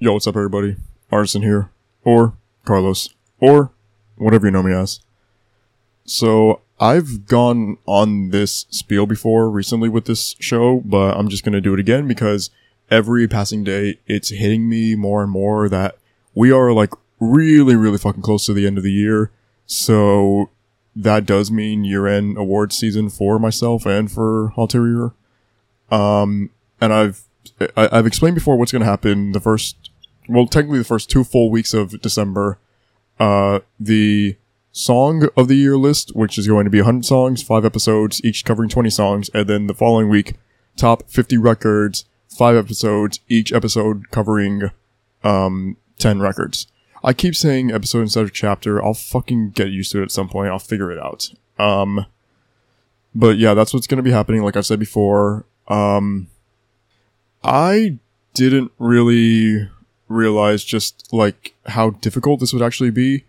Yo, what's up, everybody? Artisan here, or Carlos, or whatever you know me as. So, I've gone on this spiel before recently with this show, but I'm just gonna do it again because every passing day, it's hitting me more and more that we are like really, really fucking close to the end of the year. So, that does mean year-end award season for myself and for Ulterior. Um, and I've I, I've explained before what's going to happen the first, well, technically the first two full weeks of December. Uh, the song of the year list, which is going to be 100 songs, five episodes, each covering 20 songs, and then the following week, top 50 records, five episodes, each episode covering, um, 10 records. I keep saying episode instead of chapter. I'll fucking get used to it at some point. I'll figure it out. Um, but yeah, that's what's going to be happening. Like I said before, um, I didn't really realize just like how difficult this would actually be.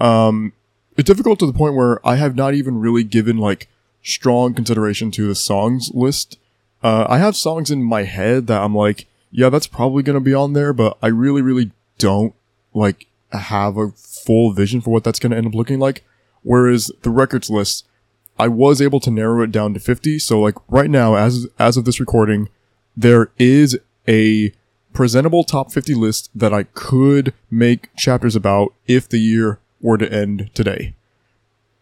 Um, it's difficult to the point where I have not even really given like strong consideration to the songs list. Uh, I have songs in my head that I'm like, yeah, that's probably to be on there, but I really, really don't like have a full vision for what that's to end up looking like. Whereas the records list, I was able to narrow it down to 50. So like right now, as, as of this recording, there is a presentable top 50 list that I could make chapters about if the year were to end today.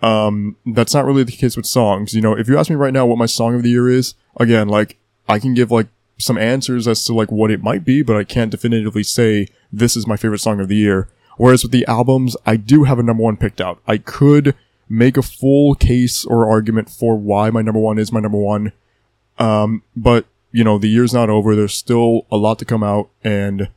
Um, that's not really the case with songs. You know, if you ask me right now what my song of the year is, again, like, I can give like some answers as to like what it might be, but I can't definitively say this is my favorite song of the year. Whereas with the albums, I do have a number one picked out. I could make a full case or argument for why my number one is my number one. Um, but you know, the year's not over. There's still a lot to come out and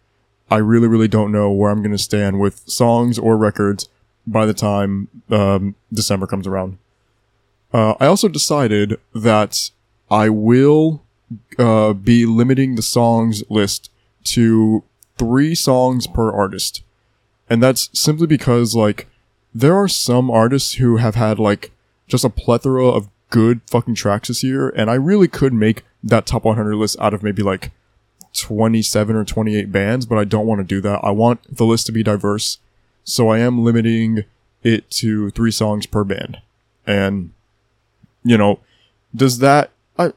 I really, really don't know where I'm going to stand with songs or records by the time, um, December comes around. Uh, I also decided that I will, uh, be limiting the songs list to three songs per artist. And that's simply because, like, there are some artists who have had, like, just a plethora of good fucking tracks this year, and I really could make that top 100 list out of maybe like 27 or 28 bands, but I don't want to do that. I want the list to be diverse. So I am limiting it to three songs per band. And, you know, does that, I,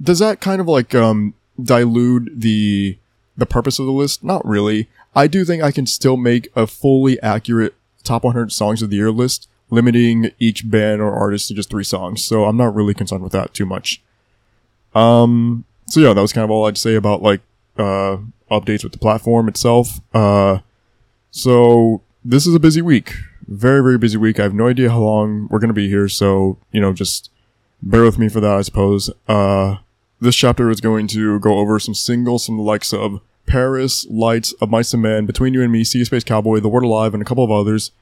does that kind of like, um, dilute the, the purpose of the list? Not really. I do think I can still make a fully accurate top 100 songs of the year list, limiting each band or artist to just three songs. So I'm not really concerned with that too much. Um, so yeah, that was kind of all I'd say about like, uh, updates with the platform itself. Uh, so this is a busy week. Very, very busy week. I have no idea how long we're going to be here. So, you know, just bear with me for that, I suppose. Uh, this chapter is going to go over some singles from the likes of PVRIS, Lights, Of Mice and Men, Between You and Me, Sea Space Cowboy, The Word Alive, and a couple of others.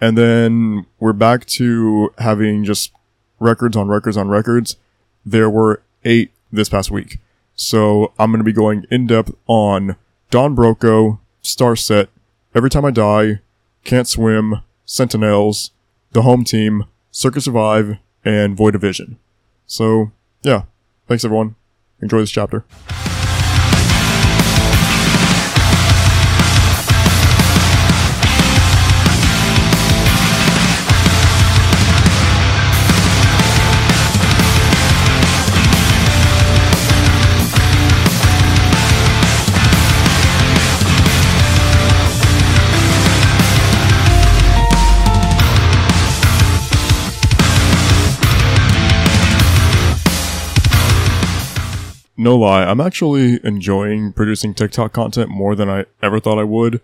And then we're back to having just records on records on records. There were eight this past week. So I'm going to be going in depth on Don Broco, Starset, Every Time I Die, Can't Swim, Sentinels, The Home Team, Circa Survive, and Void of Vision. So, yeah. Thanks everyone. Enjoy this chapter. No lie, I'm actually enjoying producing TikTok content more than I ever thought I would.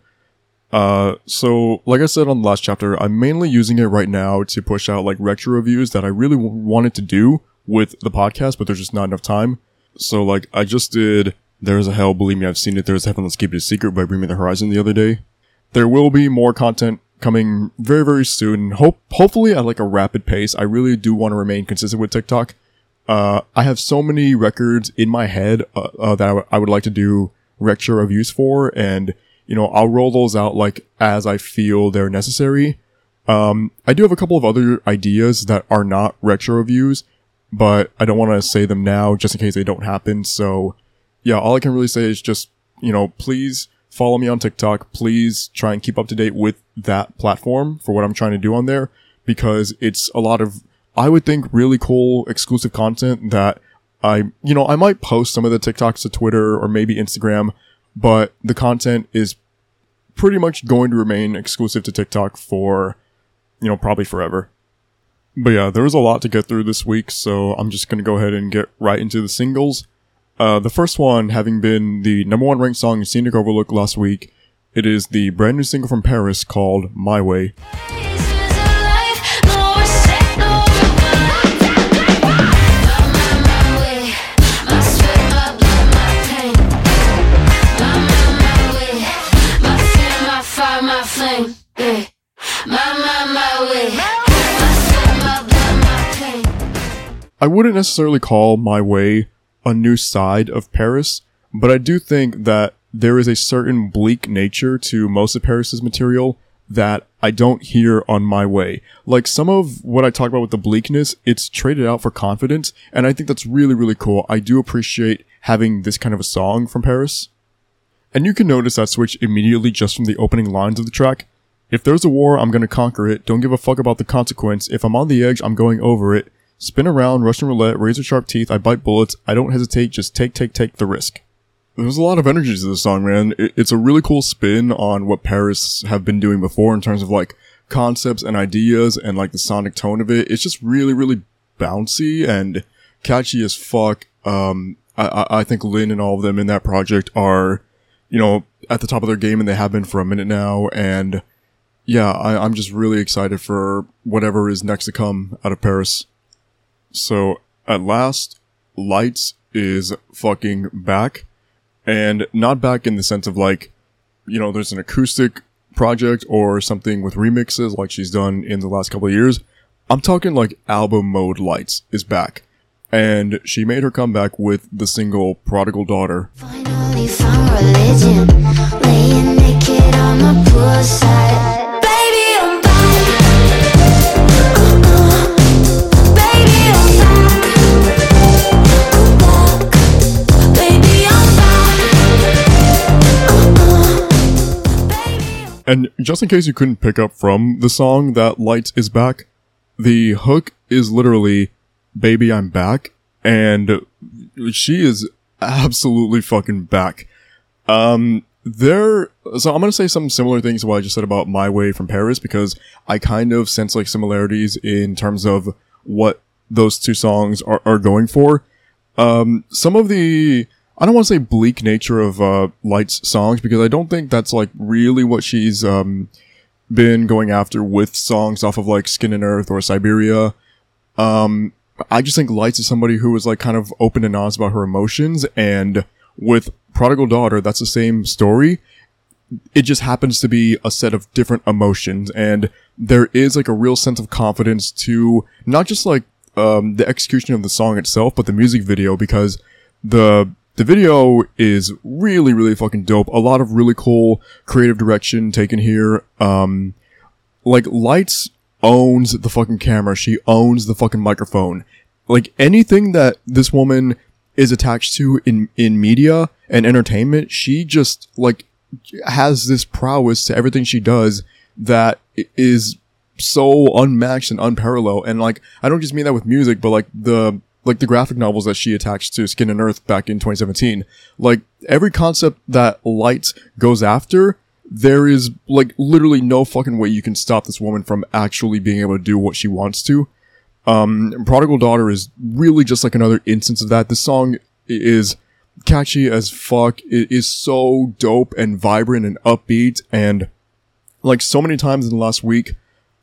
Uh, so, like I said on the last chapter, I'm mainly using it right now to push out like retro reviews that I really w- wanted to do with the podcast, but there's just not enough time. So, like, I just did There's a Hell, Believe Me, I've Seen It, There's Heaven, Let's Keep It a Secret by Bring Me the Horizon the other day. There will be more content coming very, very soon. Hope, hopefully at like a rapid pace. I really do want to remain consistent with TikTok. Uh, I have so many records in my head uh, uh, that I, w- I would like to do retro reviews for, and you know I'll roll those out like as I feel they're necessary. Um, I do have a couple of other ideas that are not retro reviews, but I don't want to say them now just in case they don't happen. So, yeah, all I can really say is just you know please follow me on TikTok. Please try and keep up to date with that platform for what I'm trying to do on there because it's a lot of, I would think, really cool exclusive content that I, you know, I might post some of the TikToks to Twitter or maybe Instagram, but the content is pretty much going to remain exclusive to TikTok for, you know, probably forever. But yeah, there was a lot to get through this week, so I'm just gonna go ahead and get right into the singles. Uh, the first one having been the number one ranked song in Scenic Overlook last week, it is the brand new single from PVRIS called My Way. I wouldn't necessarily call My Way a new side of PVRIS, but I do think that there is a certain bleak nature to most of PVRIS's material that I don't hear on My Way. Like some of what I talk about with the bleakness, it's traded out for confidence, and I think that's really, really cool. I do appreciate having this kind of a song from PVRIS. And you can notice that switch immediately just from the opening lines of the track. If there's a war, I'm gonna conquer it. Don't give a fuck about the consequence. If I'm on the edge, I'm going over it. Spin around, Russian roulette, razor sharp teeth, I bite bullets, I don't hesitate, just take, take, take the risk. There's a lot of energy to this song, man. It's a really cool spin on what PVRIS have been doing before in terms of like concepts and ideas and like the sonic tone of it. It's just really, really bouncy and catchy as fuck. Um, I, I think Lynn and all of them in that project are, you know, at the top of their game and they have been for a minute now. And yeah, I, I'm just really excited for whatever is next to come out of PVRIS. So at last, Lights is fucking back. And not back in the sense of like, you know, there's an acoustic project or something with remixes like she's done in the last couple of years. I'm talking like album mode Lights is back. And she made her comeback with the single Prodigal Daughter. Finally found religion, laying naked on poolside. And just in case you couldn't pick up from the song that Lights is back, the hook is literally Baby I'm back and she is absolutely fucking back. Um there so I'm gonna say some similar things to what I just said about My Way from PVRIS because I kind of sense like similarities in terms of what those two songs are, are going for. Um some of the I don't want to say bleak nature of uh, Light's songs because I don't think that's like really what she's um, been going after with songs off of like Skin and Earth or Siberia. Um, I just think Lights is somebody who is like kind of open and honest about her emotions, and with Prodigal Daughter, that's the same story. It just happens to be a set of different emotions, and there is like a real sense of confidence to not just like um, the execution of the song itself, but the music video because the the video is really, really fucking dope. A lot of really cool creative direction taken here. Um, like Lights owns the fucking camera. She owns the fucking microphone. Like anything that this woman is attached to in, in media and entertainment, she just like has this prowess to everything she does that is so unmatched and unparalleled. And like, I don't just mean that with music, but like the like the graphic novels that she attached to Skin and Earth back in 2017. Like every concept that Light goes after, there is like literally no fucking way you can stop this woman from actually being able to do what she wants to. Um, Prodigal Daughter is really just like another instance of that. This song is catchy as fuck. It is so dope and vibrant and upbeat. And like so many times in the last week,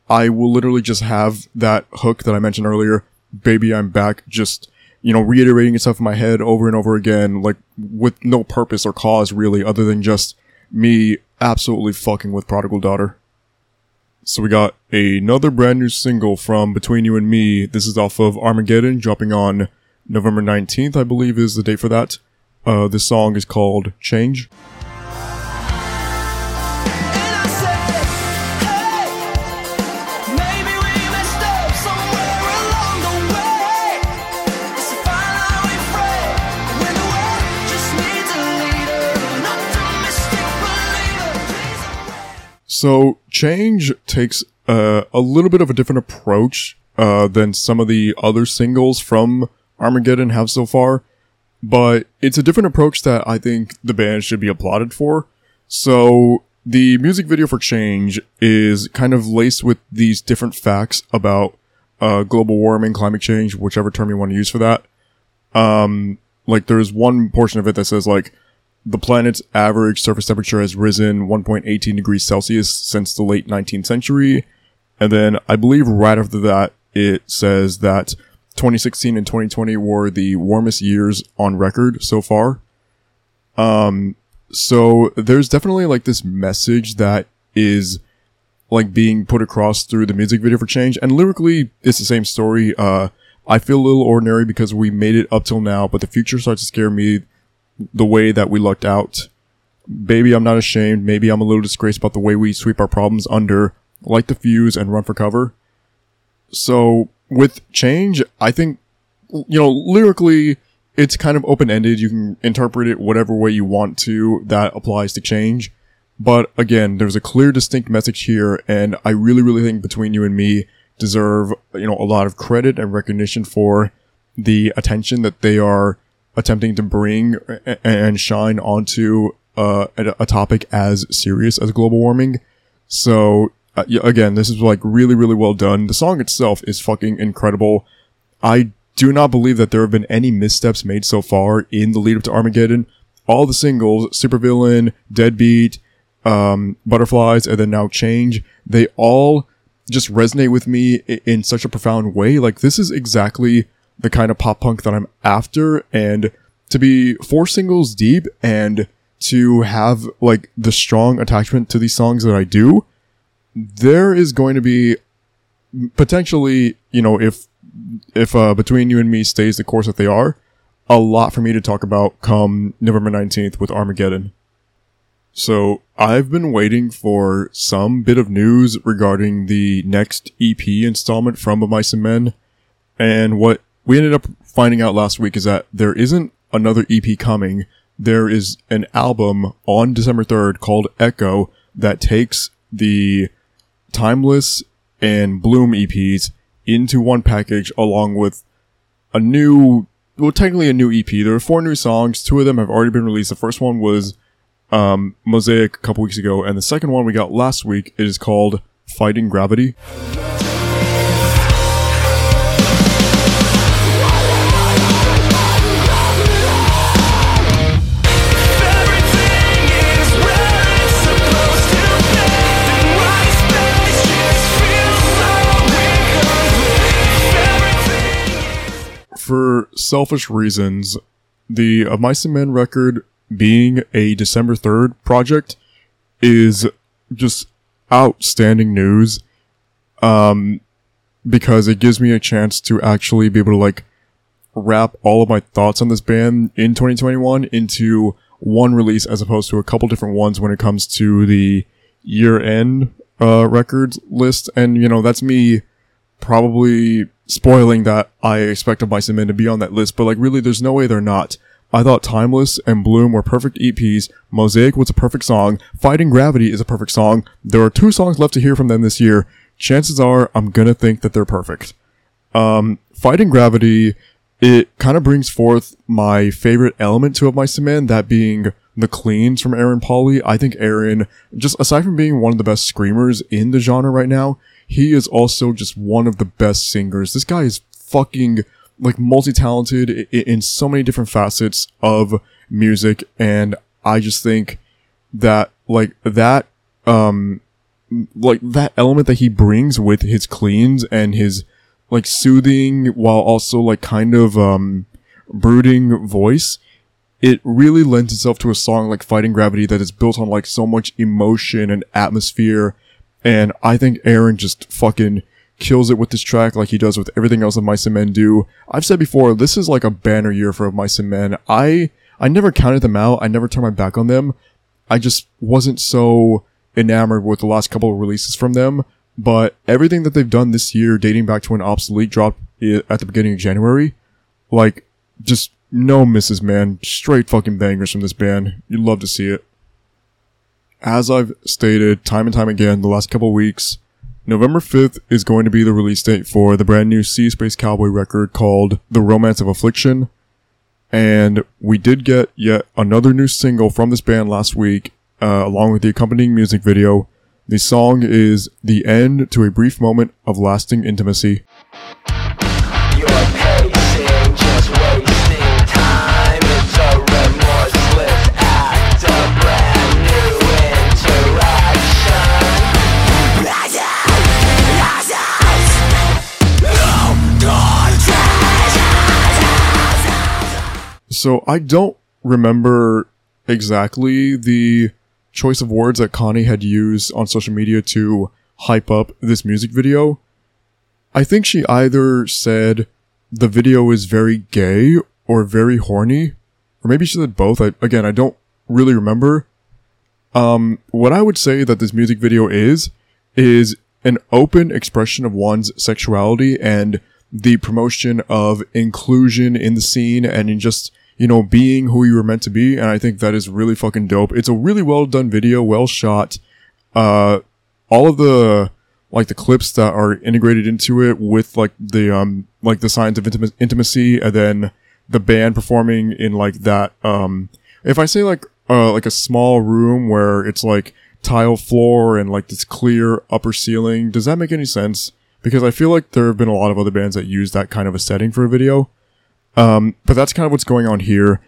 I will literally just have that hook that I mentioned earlier baby, I'm back, just, you know, reiterating itself in my head over and over again, like with no purpose or cause really, other than just me absolutely fucking with Prodigal Daughter. So we got another brand new single from Between You and Me. This is off of Armageddon, dropping on November 19th, I believe is the date for that. Uh, this song is called Change. So Change takes uh, a little bit of a different approach uh, than some of the other singles from Armageddon have so far, but it's a different approach that I think the band should be applauded for. So the music video for Change is kind of laced with these different facts about uh, global warming, climate change, whichever term you want to use for that. Um, like there's one portion of it that says like the planet's average surface temperature has risen 1.18 degrees Celsius since the late 19th century. And then I believe right after that, it says that 2016 and 2020 were the warmest years on record so far. Um, so there's definitely like this message that is like being put across through the music video for change and lyrically it's the same story. Uh, I feel a little ordinary because we made it up till now, but the future starts to scare me the way that we lucked out. Baby, I'm not ashamed. Maybe I'm a little disgraced about the way we sweep our problems under, light the fuse and run for cover. So with change, I think, you know, lyrically, it's kind of open ended. You can interpret it whatever way you want to that applies to change. But again, there's a clear, distinct message here, and I really, really think between you and me deserve, you know, a lot of credit and recognition for the attention that they are attempting to bring and shine onto uh, a topic as serious as global warming. So uh, again, this is like really, really well done. The song itself is fucking incredible. I do not believe that there have been any missteps made so far in the lead up to Armageddon. All the singles, Supervillain, Deadbeat, um, Butterflies, and then now Change, they all just resonate with me in such a profound way. Like this is exactly the kind of pop punk that I'm after and to be four singles deep and to have like the strong attachment to these songs that I do, there is going to be potentially, you know, if if uh, between you and me stays the course that they are, a lot for me to talk about come November 19th with Armageddon. So I've been waiting for some bit of news regarding the next EP installment from Of Mice and Men. And what we ended up finding out last week is that there isn't another EP coming. There is an album on December 3rd called Echo that takes the Timeless and Bloom EPs into one package along with a new, well, technically a new EP. There are four new songs. Two of them have already been released. The first one was, um, Mosaic a couple weeks ago. And the second one we got last week is called Fighting Gravity. Selfish reasons, the Of Mice and Men record being a December 3rd project is just outstanding news. Um, because it gives me a chance to actually be able to like wrap all of my thoughts on this band in 2021 into one release as opposed to a couple different ones when it comes to the year end uh, records list. And, you know, that's me probably spoiling that I expect Of Mice and to be on that list, but like really there's no way they're not. I thought Timeless and Bloom were perfect EPs. Mosaic was a perfect song. Fighting Gravity is a perfect song. There are two songs left to hear from them this year. Chances are I'm gonna think that they're perfect. Um, Fighting Gravity, it kind of brings forth my favorite element to Of My and that being the cleans from Aaron Pauley. I think Aaron, just aside from being one of the best screamers in the genre right now, he is also just one of the best singers. This guy is fucking like multi-talented in so many different facets of music. And I just think that like that, um, like that element that he brings with his cleans and his like soothing while also like kind of, um, brooding voice, it really lends itself to a song like Fighting Gravity that is built on like so much emotion and atmosphere and I think Aaron just fucking kills it with this track like he does with everything else that Mice and Men do. I've said before, this is like a banner year for Mice and Men. I, I never counted them out. I never turned my back on them. I just wasn't so enamored with the last couple of releases from them. But everything that they've done this year, dating back to when Obsolete dropped at the beginning of January, like, just no misses, man. Straight fucking bangers from this band. You'd love to see it. As I've stated time and time again the last couple weeks, November 5th is going to be the release date for the brand new Sea Space Cowboy record called The Romance of Affliction. And we did get yet another new single from this band last week, uh, along with the accompanying music video. The song is The End to a Brief Moment of Lasting Intimacy. So I don't remember exactly the choice of words that Connie had used on social media to hype up this music video. I think she either said the video is very gay or very horny, or maybe she said both. I, again, I don't really remember. Um, what I would say that this music video is, is an open expression of one's sexuality and the promotion of inclusion in the scene and in just, you know, being who you were meant to be. And I think that is really fucking dope. It's a really well done video, well shot. Uh, all of the, like the clips that are integrated into it with like the, um, like the signs of intima- intimacy and then the band performing in like that, um, if I say like, uh, like a small room where it's like tile floor and like this clear upper ceiling, does that make any sense? Because I feel like there have been a lot of other bands that use that kind of a setting for a video. Um, but that's kind of what's going on here.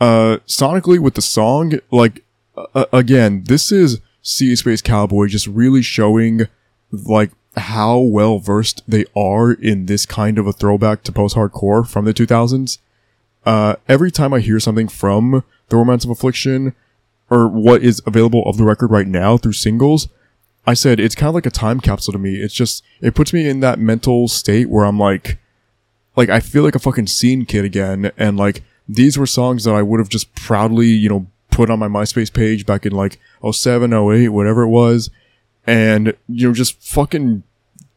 Uh, sonically with the song, like, uh, again, this is Sea Space Cowboy just really showing, like, how well versed they are in this kind of a throwback to post-hardcore from the 2000s. Uh, every time I hear something from The Romance of Affliction, or what is available of the record right now through singles, I said it's kind of like a time capsule to me. It's just, it puts me in that mental state where I'm like, like, I feel like a fucking scene kid again. And like, these were songs that I would have just proudly, you know, put on my MySpace page back in like 07, 08, whatever it was. And, you know, just fucking,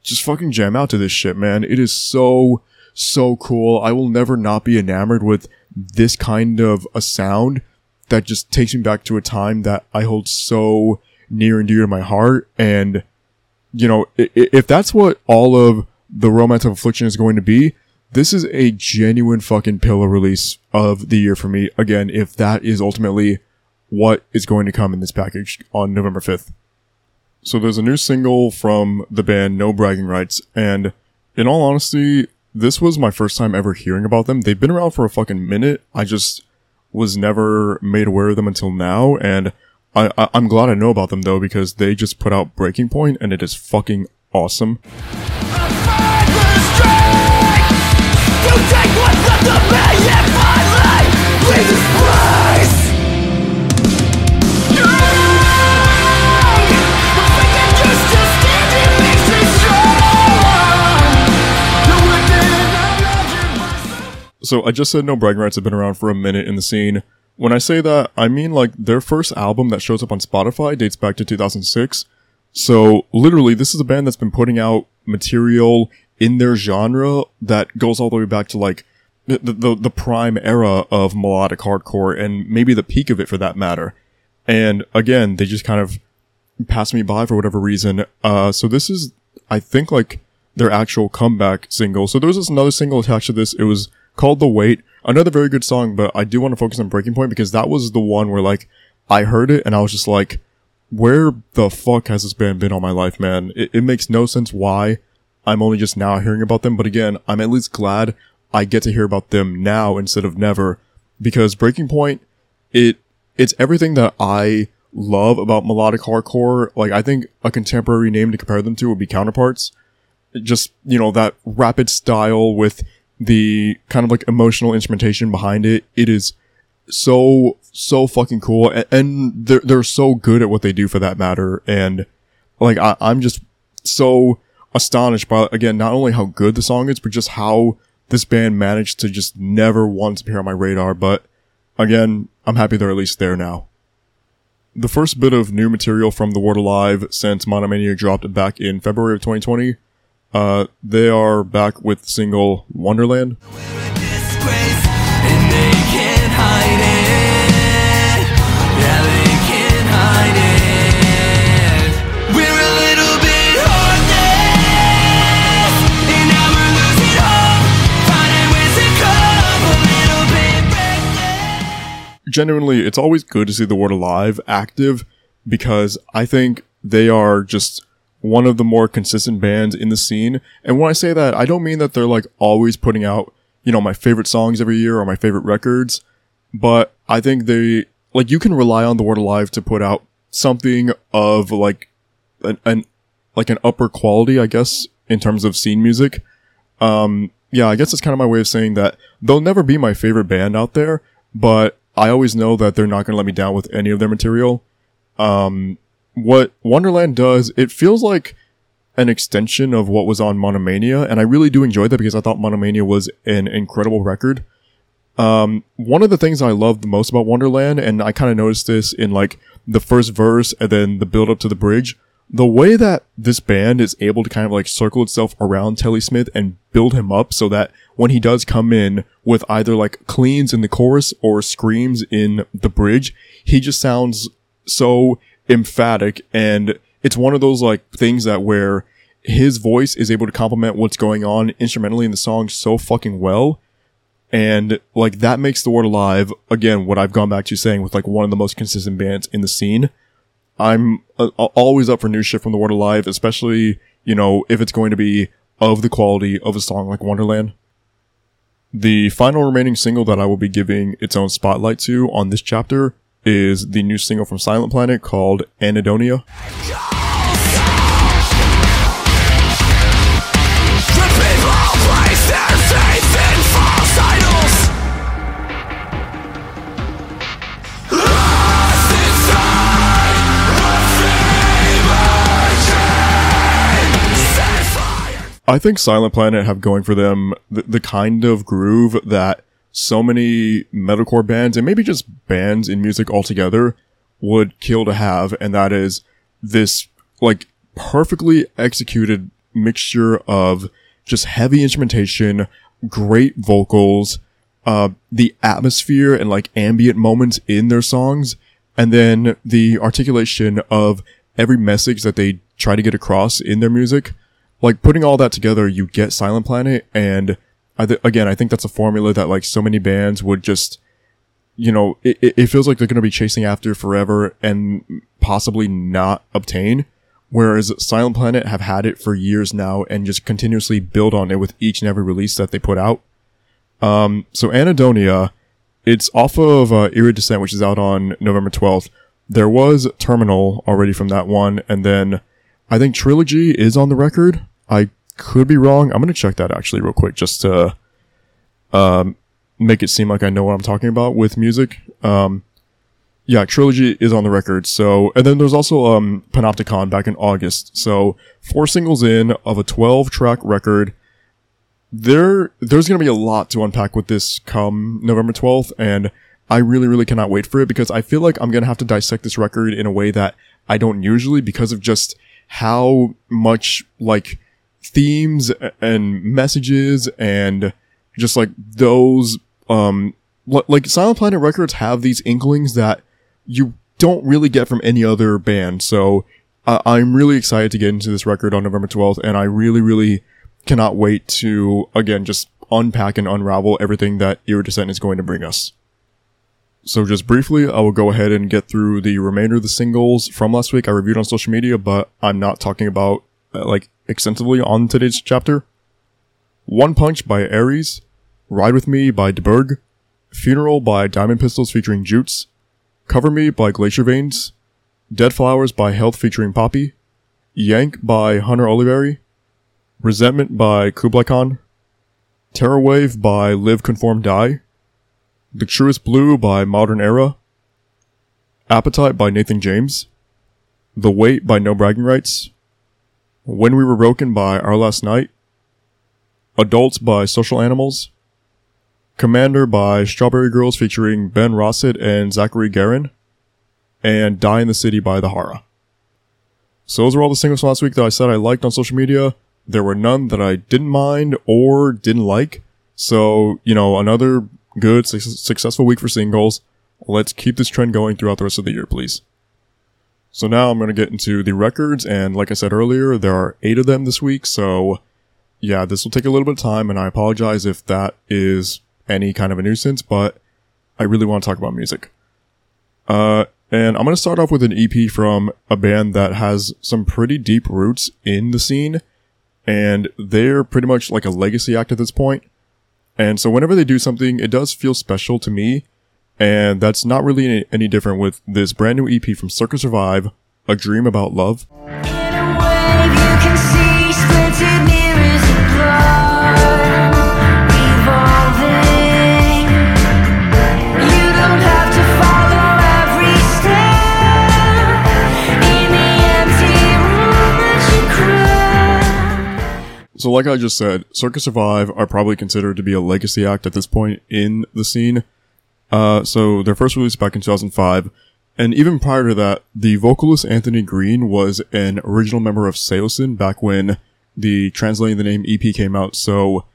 just fucking jam out to this shit, man. It is so, so cool. I will never not be enamored with this kind of a sound that just takes me back to a time that I hold so near and dear to my heart. And, you know, if that's what all of the Romance of Affliction is going to be, this is a genuine fucking pillow release of the year for me. Again, if that is ultimately what is going to come in this package on November 5th. So there's a new single from the band No Bragging Rights, and in all honesty, this was my first time ever hearing about them. They've been around for a fucking minute. I just was never made aware of them until now, and I, I I'm glad I know about them though because they just put out Breaking Point, and it is fucking awesome. So I just said No Bragging Rights have been around for a minute in the scene. When I say that, I mean like their first album that shows up on Spotify dates back to 2006. So literally, this is a band that's been putting out material in their genre that goes all the way back to like the, the, the prime era of melodic hardcore and maybe the peak of it for that matter. And again, they just kind of passed me by for whatever reason. Uh, so this is, I think like their actual comeback single. So there was this another single attached to this. It was called The Wait. Another very good song, but I do want to focus on Breaking Point because that was the one where like I heard it and I was just like, where the fuck has this band been all my life, man? It, it makes no sense why I'm only just now hearing about them. But again, I'm at least glad I get to hear about them now instead of never because Breaking Point, it, it's everything that I love about melodic hardcore. Like I think a contemporary name to compare them to would be Counterparts. Just, you know, that rapid style with the kind of like emotional instrumentation behind it. It is so, so fucking cool. And, and they're, they're so good at what they do for that matter. And like, I, I'm just so astonished by, again, not only how good the song is, but just how this band managed to just never once appear on my radar. But again, I'm happy they're at least there now. The first bit of new material from The Word Alive since Monomania dropped back in February of 2020. Uh, they are back with single Wonderland. Genuinely, it's always good to see the word alive active because I think they are just one of the more consistent bands in the scene. And when I say that, I don't mean that they're like always putting out, you know, my favorite songs every year or my favorite records, but I think they, like, you can rely on the word alive to put out something of like an, an like an upper quality, I guess, in terms of scene music. Um, yeah, I guess it's kind of my way of saying that they'll never be my favorite band out there, but I always know that they're not going to let me down with any of their material. Um, what Wonderland does, it feels like an extension of what was on Monomania, and I really do enjoy that because I thought Monomania was an incredible record. Um, one of the things I love the most about Wonderland, and I kind of noticed this in like the first verse and then the build up to the bridge, the way that this band is able to kind of like circle itself around Telle Smith and build him up so that when he does come in with either like cleans in the chorus or screams in the bridge, he just sounds so emphatic and it's one of those like things that where his voice is able to complement what's going on instrumentally in the song so fucking well. And like that makes the word alive again, what I've gone back to saying with like one of the most consistent bands in the scene. I'm uh, always up for new shit from the Word Alive, especially, you know, if it's going to be of the quality of a song like Wonderland. The final remaining single that I will be giving its own spotlight to on this chapter is the new single from Silent Planet called Anhedonia. I think Silent Planet have going for them the, the kind of groove that so many metalcore bands and maybe just bands in music altogether would kill to have, and that is this like perfectly executed mixture of just heavy instrumentation, great vocals, uh, the atmosphere and like ambient moments in their songs, and then the articulation of every message that they try to get across in their music. Like putting all that together, you get Silent Planet, and I th- again, I think that's a formula that like so many bands would just, you know, it, it feels like they're going to be chasing after forever and possibly not obtain. Whereas Silent Planet have had it for years now and just continuously build on it with each and every release that they put out. Um, so Anhedonia, it's off of uh, Iridescent, which is out on November 12th. There was Terminal already from that one, and then I think Trilogy is on the record. I could be wrong. I'm gonna check that actually real quick just to um, make it seem like I know what I'm talking about with music. Um, yeah, Trilogy is on the record. So, and then there's also um, Panopticon back in August. So, four singles in of a 12 track record. There, there's gonna be a lot to unpack with this come November 12th, and I really, really cannot wait for it because I feel like I'm gonna have to dissect this record in a way that I don't usually because of just how much like themes and messages and just like those um li- like Silent Planet Records have these inklings that you don't really get from any other band. So uh, I'm really excited to get into this record on November 12th, and I really, really cannot wait to again just unpack and unravel everything that Iridescent is going to bring us. So just briefly, I will go ahead and get through the remainder of the singles from last week I reviewed on social media, but I'm not talking about uh, like extensively on today's chapter. One Punch by Ares, Ride With Me by DeBerg, Funeral by Diamond Pistols featuring Jutes, Cover Me by Glacier Veins, Dead Flowers by Health featuring Poppy, Yank by Hunter Oliveri, Resentment by Kublai Khan, Terror Wave by Live Conform Die, The Truest Blue by Modern Era, Appetite by Nathan James, The Weight by No Bragging Rights, When We Were Broken by Our Last Night, Adults by Social Animals, Commander by Strawberry Girls featuring Ben Rossett and Zachary Guerin, and Die in the City by The Hara. So those were all the singles from last week that I said I liked on social media. There were none that I didn't mind or didn't like. So, you know, another good, su- successful week for singles. Let's keep this trend going throughout the rest of the year, please. So now I'm going to get into the records, and like I said earlier, there are eight of them this week, so yeah, this will take a little bit of time, and I apologize if that is any kind of a nuisance, but I really want to talk about music. Uh, and I'm going to start off with an EP from a band that has some pretty deep roots in the scene. And they're pretty much like a legacy act at this point. And so whenever they do something, it does feel special to me. And that's not really any, any different with this brand new EP from Circa Survive, A Dream About Love. So like I just said, Circa Survive are probably considered to be a legacy act at this point in the scene. Uh, so their first release back in 2005. And even prior to that, the vocalist Anthony Green was an original member of Saosin back when the Translating the Name EP came out. So,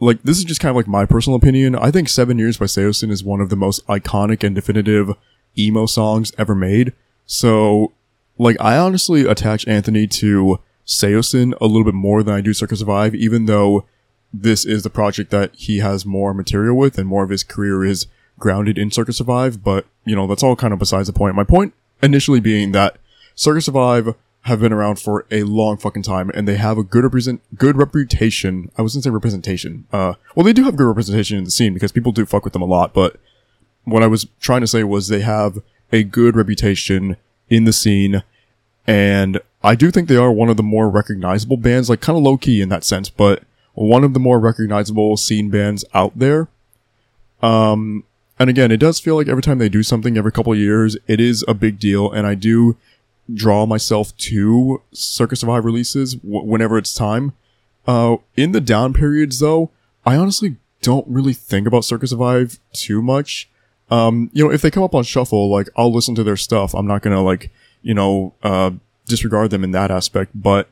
like, this is just kind of like my personal opinion. I think Seven Years by Saosin is one of the most iconic and definitive emo songs ever made. So, like, I honestly attach Anthony to Saosin a little bit more than I do Circa Survive, even though this is the project that he has more material with and more of his career is grounded in Circa Survive, but you know, that's all kind of besides the point. My point initially being that Circa Survive have been around for a long fucking time and they have a good represent good reputation. I was gonna say representation. Uh well they do have good representation in the scene because people do fuck with them a lot, but what I was trying to say was they have a good reputation in the scene and I do think they are one of the more recognizable bands, like kind of low key in that sense, but one of the more recognizable scene bands out there. Um, and again, it does feel like every time they do something every couple years, it is a big deal. And I do draw myself to Circa Survive releases w- whenever it's time. Uh, in the down periods though, I honestly don't really think about Circa Survive too much. Um, you know, if they come up on shuffle, like I'll listen to their stuff. I'm not gonna like, you know, uh, disregard them in that aspect. But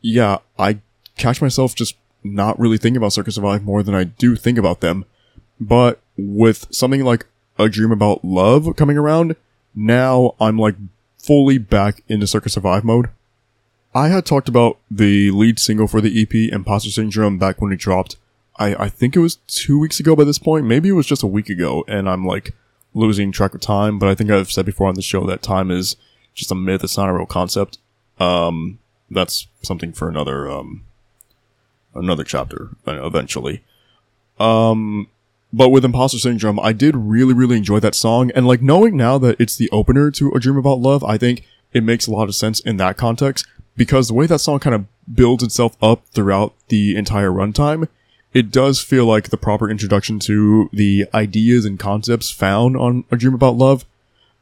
yeah, I catch myself just not really thinking about Circa Survive more than I do think about them. But with something like A Dream About Love coming around, now I'm like fully back into Circa Survive mode. I had talked about the lead single for the EP, Imposter Syndrome, back when it dropped. I, I think it was two weeks ago by this point. Maybe it was just a week ago, and I'm like losing track of time. But I think I've said before on the show that time is just a myth. It's not a real concept. Um, that's something for another um, another chapter uh, eventually. Um, but with Imposter Syndrome, I did really, really enjoy that song. And like knowing now that it's the opener to A Dream About Love, I think it makes a lot of sense in that context because the way that song kind of builds itself up throughout the entire runtime, it does feel like the proper introduction to the ideas and concepts found on A Dream About Love.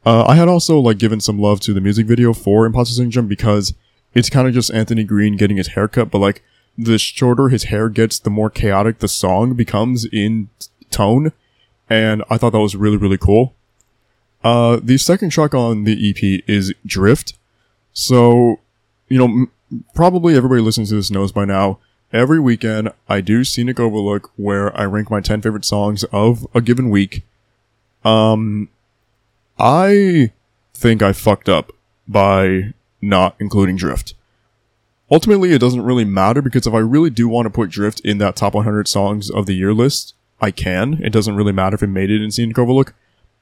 Uh, I had also like given some love to the music video for Imposter Syndrome because it's kind of just Anthony Green getting his haircut, but like the shorter his hair gets, the more chaotic the song becomes in tone. And I thought that was really, really cool. Uh, the second track on the EP is Drift. So, you know, m- probably everybody listening to this knows by now. Every weekend, I do Scenic Overlook where I rank my 10 favorite songs of a given week. Um, I think I fucked up by not including Drift. Ultimately, it doesn't really matter because if I really do want to put Drift in that top 100 songs of the year list, I can. It doesn't really matter if it made it in Scenic Overlook.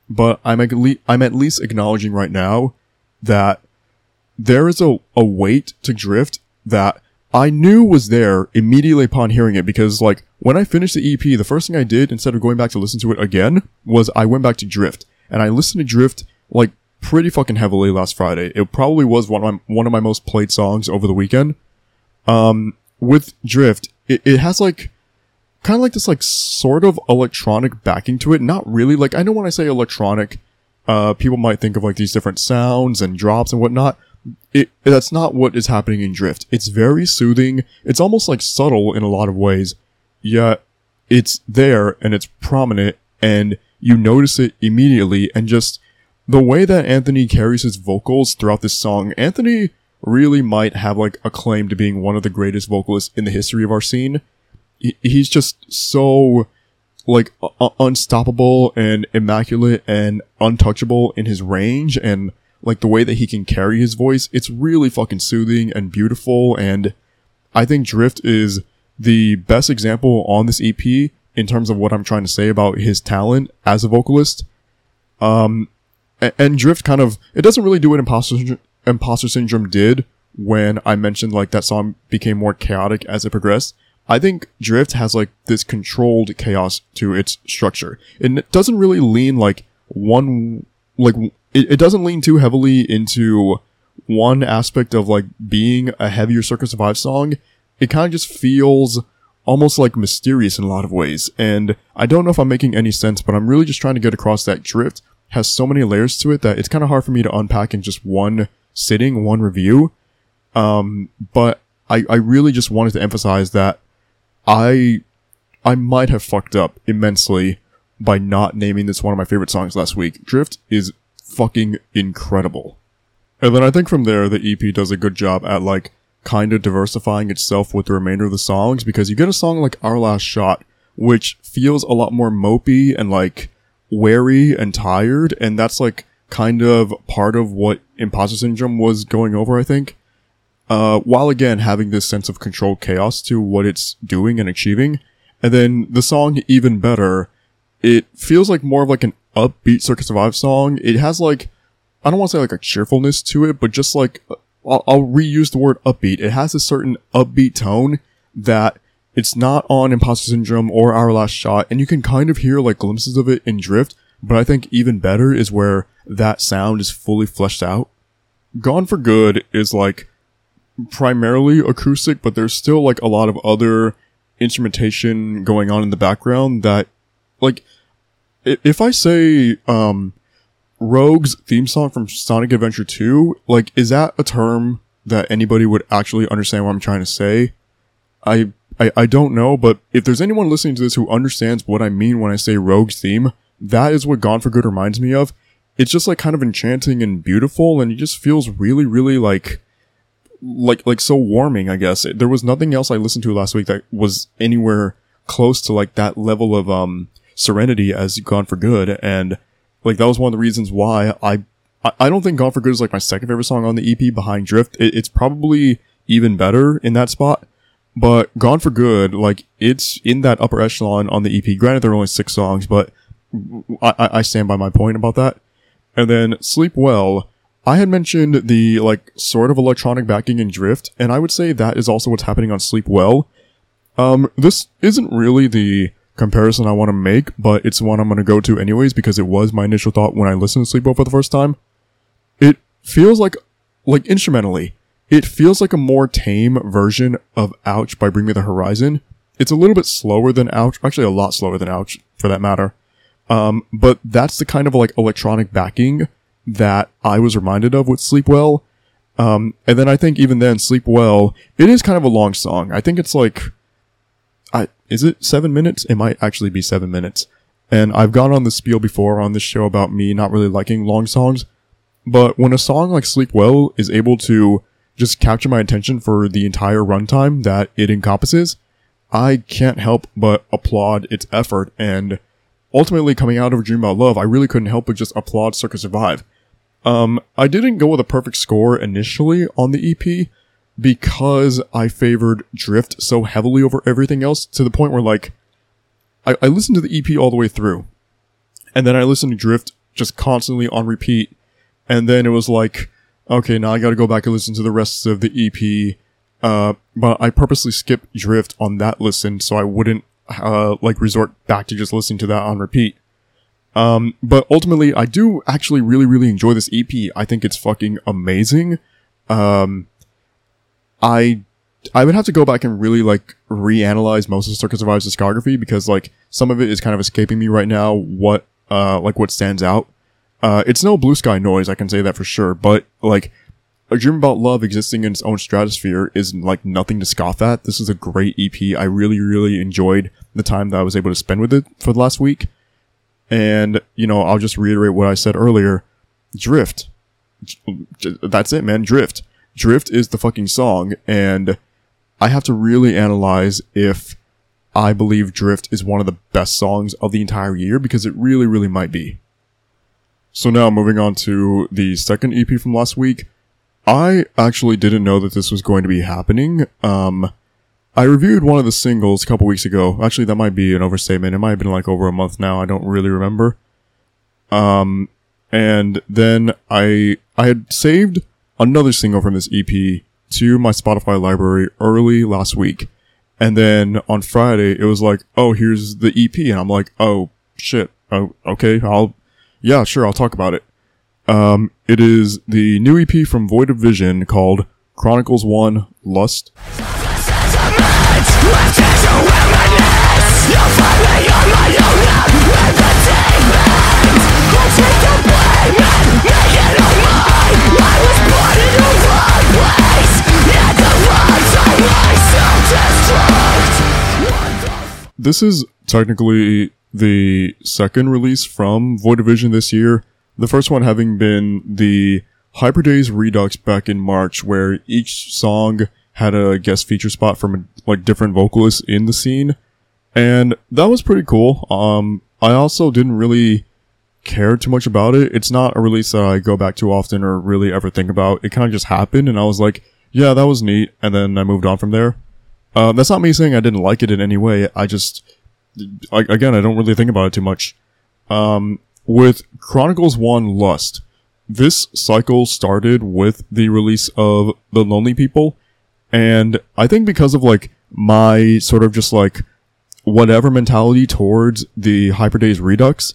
But I'm at, le- I'm at least acknowledging right now that there is a, a weight to Drift that I knew was there immediately upon hearing it because like when I finished the EP, the first thing I did instead of going back to listen to it again was I went back to Drift and I listened to Drift like pretty fucking heavily last Friday. It probably was one of my, one of my most played songs over the weekend. Um, with Drift, it, it has like kind of like this like sort of electronic backing to it. Not really like I know when I say electronic, uh, people might think of like these different sounds and drops and whatnot. It that's not what is happening in Drift. It's very soothing. It's almost like subtle in a lot of ways, yet it's there and it's prominent and you notice it immediately and just the way that Anthony carries his vocals throughout this song, Anthony really might have like a claim to being one of the greatest vocalists in the history of our scene. He- He's just so like u- unstoppable and immaculate and untouchable in his range and like the way that he can carry his voice. It's really fucking soothing and beautiful. And I think Drift is the best example on this EP in terms of what I'm trying to say about his talent as a vocalist. Um, a- and Drift kind of it doesn't really do what Imposter Imposter Syndrome did when I mentioned like that song became more chaotic as it progressed. I think Drift has like this controlled chaos to its structure. It doesn't really lean like one like it, it doesn't lean too heavily into one aspect of like being a heavier Circa Survive song. It kind of just feels almost like mysterious in a lot of ways. And I don't know if I'm making any sense, but I'm really just trying to get across that Drift has so many layers to it that it's kind of hard for me to unpack in just one sitting, one review. Um, but I, I really just wanted to emphasize that I, I might have fucked up immensely by not naming this one of my favorite songs last week. Drift is fucking incredible. And then I think from there, the EP does a good job at like kind of diversifying itself with the remainder of the songs because you get a song like Our Last Shot, which feels a lot more mopey and like wary and tired. And that's like kind of part of what Imposter Syndrome was going over, I think. Uh, while again having this sense of controlled chaos to what it's doing and achieving. And then the song Even Better, it feels like more of like an upbeat Circa Survive song. It has like, I don't want to say like a cheerfulness to it, but just like, I'll, I'll reuse the word upbeat. It has a certain upbeat tone that it's not on Imposter Syndrome or Our Last Shot, and you can kind of hear like glimpses of it in Drift, but I think even better is where that sound is fully fleshed out. Gone for Good is like primarily acoustic, but there's still like a lot of other instrumentation going on in the background that, like, if I say, um, Rouge's theme song from Sonic Adventure 2, like, is that a term that anybody would actually understand what I'm trying to say? I, I, I don't know, but if there's anyone listening to this who understands what I mean when I say Rouge's theme, that is what Gone for Good reminds me of. It's just like kind of enchanting and beautiful, and it just feels really, really like, like, like so warming, I guess. There was nothing else I listened to last week that was anywhere close to like that level of, um, serenity as Gone for Good, and like that was one of the reasons why I, I, don't think Gone for Good is like my second favorite song on the EP behind Drift. It, it's probably even better in that spot. But Gone for Good, like, it's in that upper echelon on the EP. Granted, there are only six songs, but I I stand by my point about that. And then Sleep Well, I had mentioned the, like, sort of electronic backing in Drift, and I would say that is also what's happening on Sleep Well. Um, this isn't really the comparison I want to make, but it's one I'm going to go to anyways because it was my initial thought when I listened to Sleep Well for the first time. It feels like, like instrumentally, it feels like a more tame version of Ouch by Bring Me the Horizon. It's a little bit slower than Ouch, actually a lot slower than Ouch for that matter. Um, but that's the kind of like electronic backing that I was reminded of with Sleep Well. Um, and then I think even then Sleep Well, it is kind of a long song. I think it's like, I, is it seven minutes? It might actually be seven minutes. And I've gone on the spiel before on this show about me not really liking long songs. But when a song like Sleep Well is able to just capture my attention for the entire runtime that it encompasses, I can't help but applaud its effort. And ultimately, coming out of Dream About Love, I really couldn't help but just applaud Circa Survive. Um, I didn't go with a perfect score initially on the EP because I favored Drift so heavily over everything else to the point where like I, I listened to the EP all the way through. And then I listened to Drift just constantly on repeat. And then it was like, okay, now I gotta go back and listen to the rest of the EP. Uh, but I purposely skipped Drift on that listen so I wouldn't, uh, like resort back to just listening to that on repeat. Um, but ultimately, I do actually really, really enjoy this EP. I think it's fucking amazing. Um, I I would have to go back and really like reanalyze most of Circa Survive's discography because like some of it is kind of escaping me right now. What uh like what stands out? Uh, it's no blue sky noise. I can say that for sure. But like a dream about love existing in its own stratosphere is like nothing to scoff at. This is a great EP. I really, really enjoyed the time that I was able to spend with it for the last week. And, you know, I'll just reiterate what I said earlier. Drift. That's it, man. Drift. Drift is the fucking song. And I have to really analyze if I believe Drift is one of the best songs of the entire year because it really, really might be. So now moving on to the second EP from last week. I actually didn't know that this was going to be happening. Um, I reviewed one of the singles a couple weeks ago. Actually, that might be an overstatement. It might have been like over a month now. I don't really remember. Um, And then I I had saved another single from this EP to my Spotify library early last week. And then on Friday, it was like, oh, here's the EP. And I'm like, oh, shit. Oh, okay. I'll, yeah, sure. I'll talk about it. Um, it is the new EP from Void of Vision called Chronicles 1 Lust. This is technically the second release from Void of Vision this year. The first one having been the Hyperdaze Redux back in March, where each song had a guest feature spot from like different vocalists in the scene, and that was pretty cool. Um, I also didn't really care too much about it. It's not a release that I go back to often or really ever think about. It kind of just happened, and I was like, yeah, that was neat, and then I moved on from there. Uh, that's not me saying I didn't like it in any way. I just, I, again, I don't really think about it too much. Um, with Chronicles 1 Lust, this cycle started with the release of The Lonely People, and I think because of like my sort of just like whatever mentality towards the Hyperdaze Redux,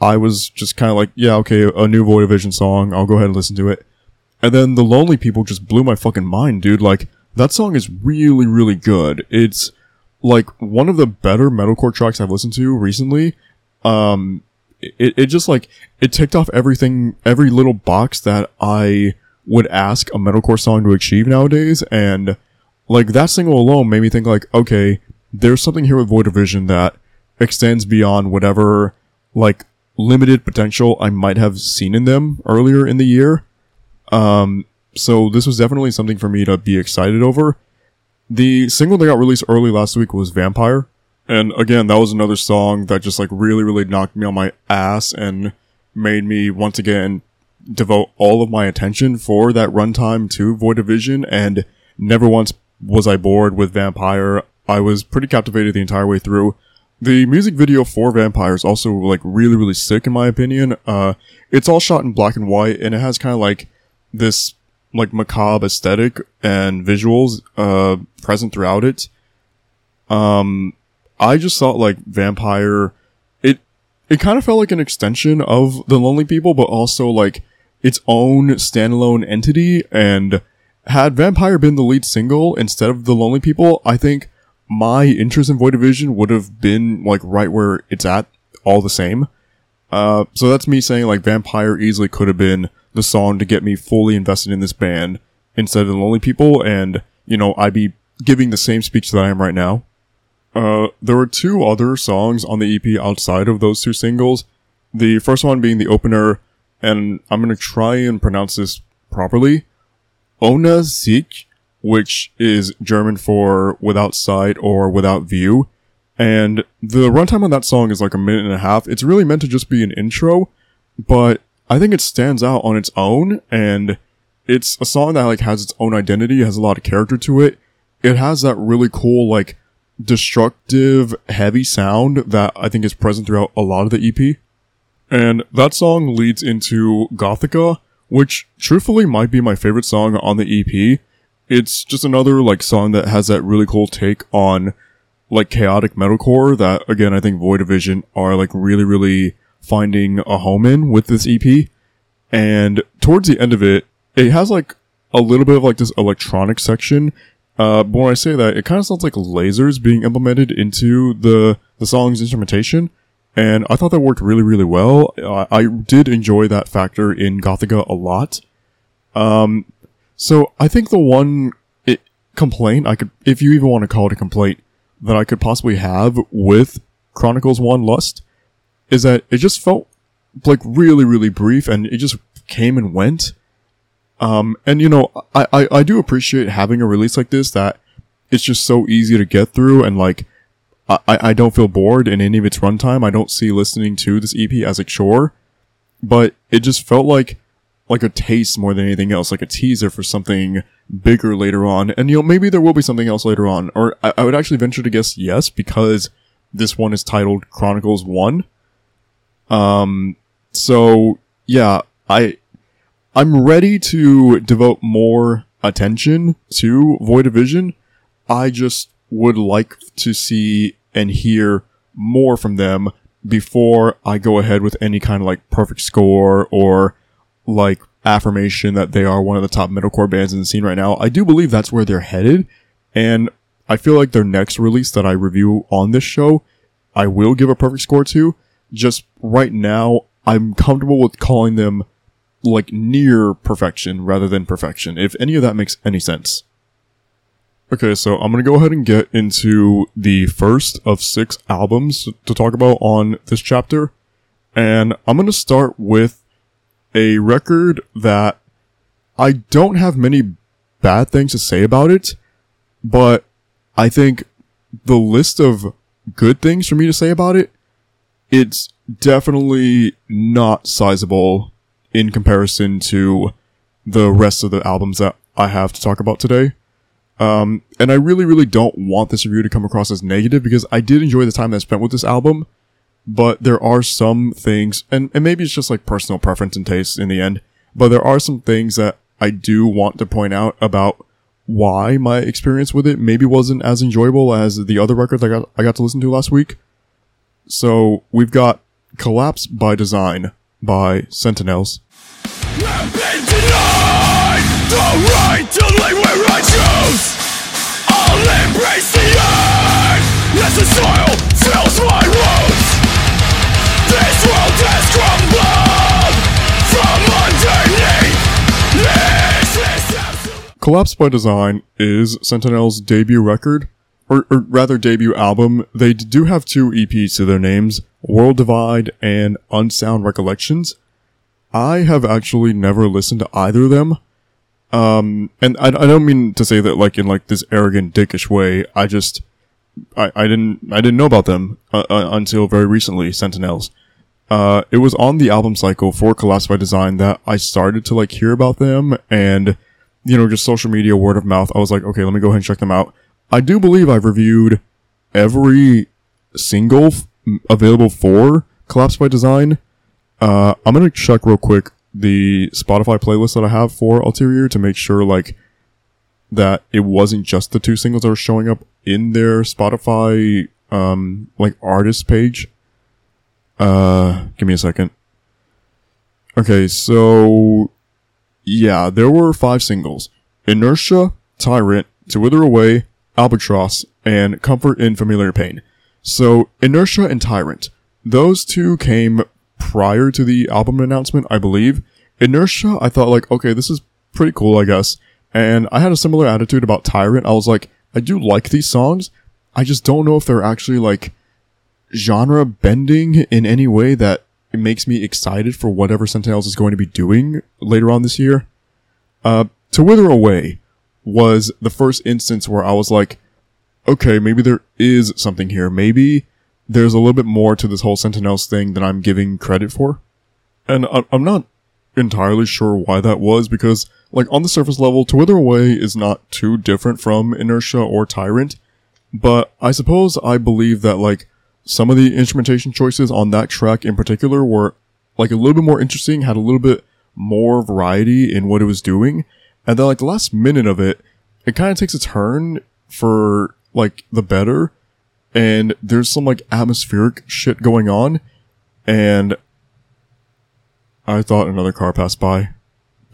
I was just kind of like, yeah, okay, a new Void Vision song, I'll go ahead and listen to it. And then The Lonely People just blew my fucking mind, dude. Like, that song is really, really good. It's like one of the better metalcore tracks I've listened to recently. Um, it, it just like, it ticked off everything, every little box that I would ask a metalcore song to achieve nowadays. And like that single alone made me think like, okay, there's something here with Void of Vision that extends beyond whatever like limited potential I might have seen in them earlier in the year. Um, so this was definitely something for me to be excited over. The single that got released early last week was Vampire. And again, that was another song that just like really, really knocked me on my ass and made me once again devote all of my attention for that runtime to Void of Vision. And never once was I bored with Vampire. I was pretty captivated the entire way through. The music video for Vampire is also like really, really sick in my opinion. Uh, it's all shot in black and white and it has kind of like this like macabre aesthetic and visuals uh present throughout it. Um I just thought like Vampire it it kind of felt like an extension of The Lonely People but also like its own standalone entity and had Vampire been the lead single instead of The Lonely People, I think my interest in Void of Vision would have been like right where it's at all the same. Uh, so that's me saying like Vampire easily could have been the song to get me fully invested in this band instead of the Lonely People, and you know I'd be giving the same speech that I am right now. Uh, there were two other songs on the EP outside of those two singles. The first one being the opener, and I'm gonna try and pronounce this properly. Ohne Sicht, which is German for without sight or without view. And the runtime on that song is like a minute and a half. It's really meant to just be an intro, but I think it stands out on its own and it's a song that like has its own identity, has a lot of character to it. It has that really cool like destructive heavy sound that I think is present throughout a lot of the EP. And that song leads into Gothica, which truthfully might be my favorite song on the EP. It's just another like song that has that really cool take on like chaotic metalcore that again I think Void of Vision are like really really finding a home in with this EP. And towards the end of it, it has like a little bit of like this electronic section. Uh, but when I say that, it kind of sounds like lasers being implemented into the the song's instrumentation, and I thought that worked really, really well. I, I did enjoy that factor in Gothica a lot. Um, so I think the one it, complaint I could, if you even want to call it a complaint, that I could possibly have with Chronicles One Lust is that it just felt like really, really brief and it just came and went. Um, and you know, I, I, I do appreciate having a release like this that it's just so easy to get through and like, I, I don't feel bored in any of its runtime. I don't see listening to this EP as a chore, but it just felt like, like a taste more than anything else, like a teaser for something bigger later on. And you know, maybe there will be something else later on, or I, I would actually venture to guess yes, because this one is titled Chronicles 1. Um, so yeah, I I'm ready to devote more attention to Void Vision. I just would like to see and hear more from them before I go ahead with any kind of like perfect score or like affirmation that they are one of the top metalcore bands in the scene right now. I do believe that's where they're headed, and I feel like their next release that I review on this show, I will give a perfect score to. Just right now, I'm comfortable with calling them like near perfection rather than perfection, if any of that makes any sense. Okay, so I'm gonna go ahead and get into the first of six albums to talk about on this chapter. And I'm gonna start with a record that I don't have many bad things to say about it, but I think the list of good things for me to say about it, it's definitely not sizable in comparison to the rest of the albums that I have to talk about today. Um, and I really, really don't want this review to come across as negative because I did enjoy the time that I spent with this album, but there are some things, and, and maybe it's just like personal preference and taste in the end, but there are some things that I do want to point out about why my experience with it maybe wasn't as enjoyable as the other records I got, I got to listen to last week. So we've got Collapse by Design by Sentinels. The. Collapse by Design is Sentinel's debut record, or, or rather debut album. They do have two EPs to their names, World Divide and Unsound Recollections. I have actually never listened to either of them. Um, and I, I don't mean to say that like in like this arrogant dickish way. I just, I, I didn't, I didn't know about them uh, uh, until very recently, Sentinels. Uh, it was on the album cycle for Collapse by Design that I started to like hear about them and, you know, just social media, word of mouth. I was like, okay, let me go ahead and check them out. I do believe I've reviewed every single f- available for Collapse by Design. Uh, I'm gonna check real quick the Spotify playlist that I have for Ulterior to make sure like that it wasn't just the two singles that were showing up in their Spotify um like artist page. Uh, give me a second. Okay, so yeah, there were five singles: Inertia, Tyrant, To Wither Away, Albatross, and Comfort in Familiar Pain. So Inertia and Tyrant, those two came prior to the album announcement, I believe. Inertia, I thought like, okay, this is pretty cool, I guess. And I had a similar attitude about Tyrant. I was like, I do like these songs. I just don't know if they're actually like genre bending in any way that makes me excited for whatever Sentinels is going to be doing later on this year. Uh, To Wither Away was the first instance where I was like, okay, maybe there is something here. Maybe there's a little bit more to this whole Sentinels thing than I'm giving credit for. And I- I'm not entirely sure why that was because, like, on the surface level, To Wither Away is not too different from Inertia or Tyrant. But I suppose I believe that, like, some of the instrumentation choices on that track in particular were, like, a little bit more interesting, had a little bit more variety in what it was doing. And then, like, the last minute of it, it kind of takes a turn for, like, the better. And there's some, like, atmospheric shit going on. And I thought another car passed by.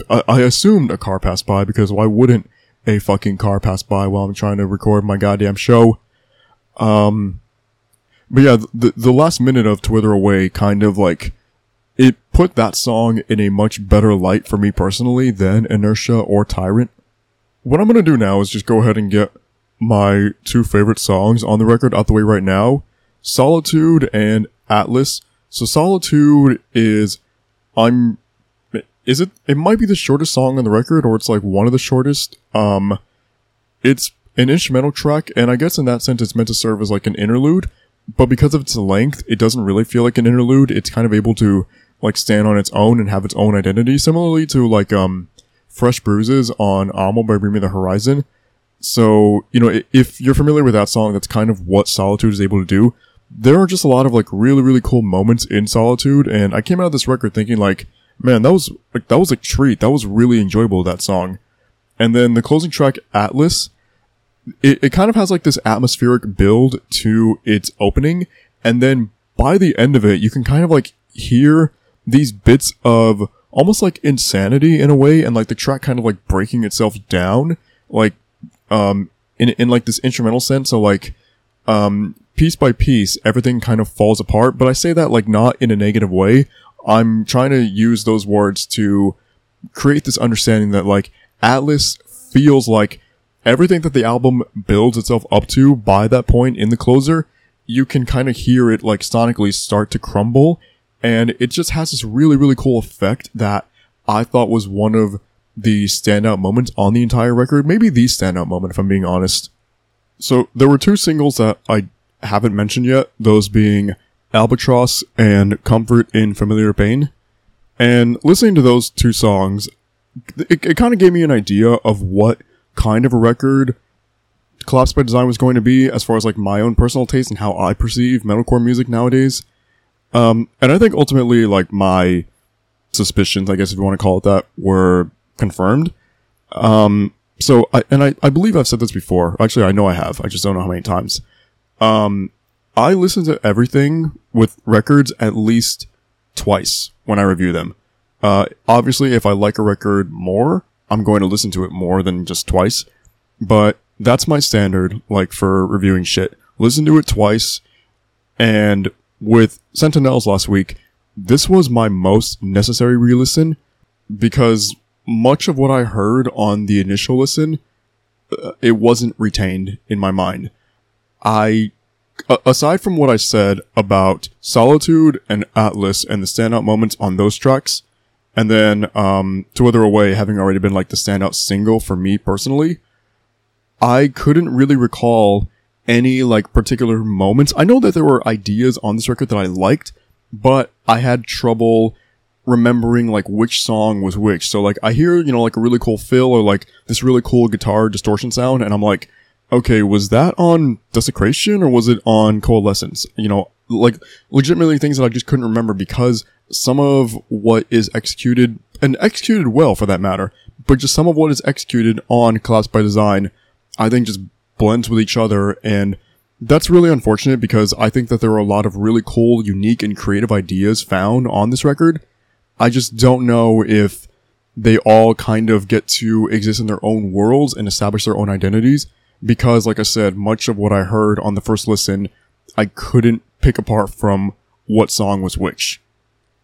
I, I assumed a car passed by because why wouldn't a fucking car pass by while I'm trying to record my goddamn show? Um, but yeah, the, the last minute of To Wither Away kind of like, it put that song in a much better light for me personally than Inertia or Tyrant. What I'm gonna do now is just go ahead and get my two favorite songs on the record out the way right now. Solitude and Atlas. So Solitude is, I'm, is it, it might be the shortest song on the record or it's like one of the shortest. Um, it's an instrumental track and I guess in that sense it's meant to serve as like an interlude, but because of its length, it doesn't really feel like an interlude. It's kind of able to like stand on its own and have its own identity, similarly to like, um, Fresh Bruises on Amo by Bring Me the Horizon. So, you know, if you're familiar with that song, that's kind of what Solitude is able to do. There are just a lot of like really, really cool moments in Solitude, and I came out of this record thinking like, man, that was like that was a treat. That was really enjoyable. That song, and then the closing track, Atlas. It, it kind of has like this atmospheric build to its opening, and then by the end of it, you can kind of like hear these bits of almost like insanity in a way, and like the track kind of like breaking itself down, like um in in like this instrumental sense. So like um piece by piece, everything kind of falls apart. But I say that like not in a negative way. I'm trying to use those words to create this understanding that like Atlas feels like everything that the album builds itself up to by that point in the closer, you can kind of hear it like sonically start to crumble. And it just has this really, really cool effect that I thought was one of the standout moments on the entire record. Maybe the standout moment, if I'm being honest. So there were two singles that I haven't mentioned yet, those being Albatross and Comfort in Familiar Pain. And listening to those two songs, it, it kind of gave me an idea of what kind of a record Collapse by Design was going to be as far as like my own personal taste and how I perceive metalcore music nowadays. Um, and I think ultimately like my suspicions, I guess if you want to call it that, were confirmed. Um, so I, and I, I believe I've said this before. Actually, I know I have. I just don't know how many times. Um, I listen to everything with records at least twice when I review them. Uh, obviously, if I like a record more, I'm going to listen to it more than just twice. But that's my standard, like for reviewing shit. Listen to it twice. And with Sentinels last week, this was my most necessary re-listen because much of what I heard on the initial listen, uh, it wasn't retained in my mind. I, a- aside from what I said about Solitude and Atlas and the standout moments on those tracks, and then um, To Wither Away having already been like the standout single for me personally, I couldn't really recall any like particular moments. I know that there were ideas on this record that I liked, but I had trouble remembering like which song was which. So like I hear, you know, like a really cool fill or like this really cool guitar distortion sound and I'm like, okay, was that on Desecration or was it on Coalescence? You know, like legitimately things that I just couldn't remember because some of what is executed and executed well for that matter, but just some of what is executed on Collapse by Design, I think just blends with each other and that's really unfortunate because I think that there are a lot of really cool, unique, and creative ideas found on this record. I just don't know if they all kind of get to exist in their own worlds and establish their own identities because, like I said, much of what I heard on the first listen, I couldn't pick apart from what song was which.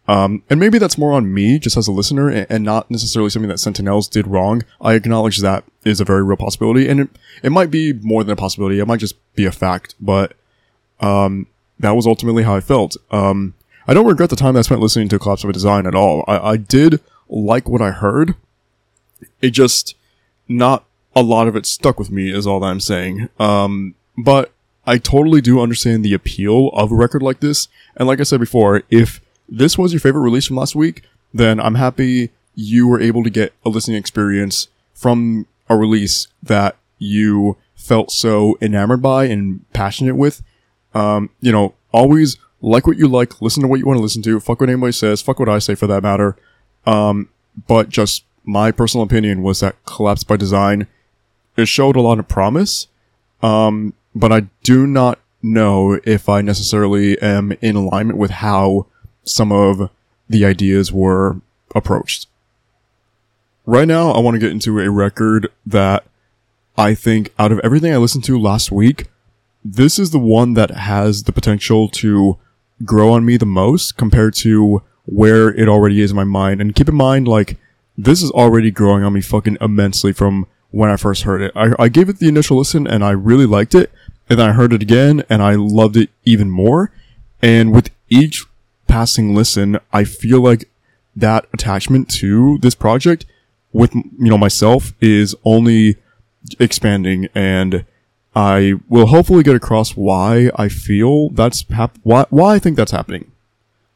Um, and maybe that's more on me, just as a listener, and, and not necessarily something that Sentinels did wrong. I acknowledge that is a very real possibility, and it, it might be more than a possibility. It might just be a fact, but, um, that was ultimately how I felt. Um, I don't regret the time I spent listening to Collapse of a Design at all. I, I did like what I heard. It just, not a lot of it stuck with me is all that I'm saying. Um, but I totally do understand the appeal of a record like this. And like I said before, if this was your favorite release from last week, then I'm happy you were able to get a listening experience from a release that you felt so enamored by and passionate with. Um, you know, always like what you like, listen to what you want to listen to, fuck what anybody says, fuck what I say for that matter. Um, but just my personal opinion was that Collapse by Design, it showed a lot of promise. Um, but I do not know if I necessarily am in alignment with how some of the ideas were approached. Right now, I want to get into a record that I think out of everything I listened to last week, this is the one that has the potential to grow on me the most compared to where it already is in my mind. And keep in mind, like, this is already growing on me fucking immensely from when I first heard it. I, I gave it the initial listen and I really liked it. And then I heard it again and I loved it even more. And with each passing listen, I feel like that attachment to this project with, you know, myself is only expanding and I will hopefully get across why I feel that's hap- why, why I think that's happening.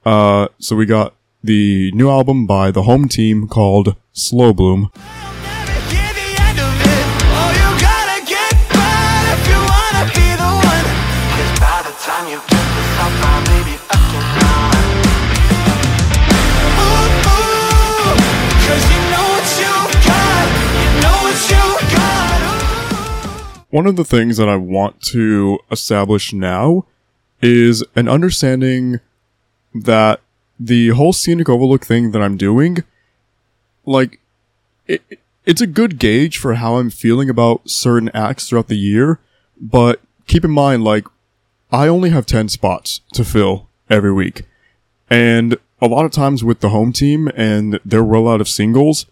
Uh, so we got the new album by the home team called Slow Bloom. One of the things that I want to establish now is an understanding that the whole scenic overlook thing that I'm doing, like, it, it's a good gauge for how I'm feeling about certain acts throughout the year, but keep in mind, like, I only have 10 spots to fill every week. And a lot of times with the home team and their rollout of singles,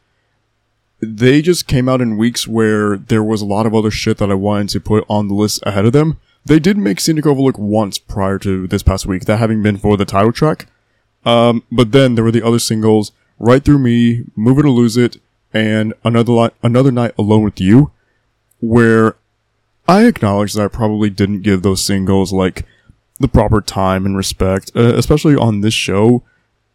they just came out in weeks where there was a lot of other shit that I wanted to put on the list ahead of them. They did make Scenic Overlook once prior to this past week, that having been for the title track. Um, but then there were the other singles, Right Through Me, Move It or Lose It, and Another, Li- Another Night Alone With You, where I acknowledge that I probably didn't give those singles like the proper time and respect, uh, especially on this show.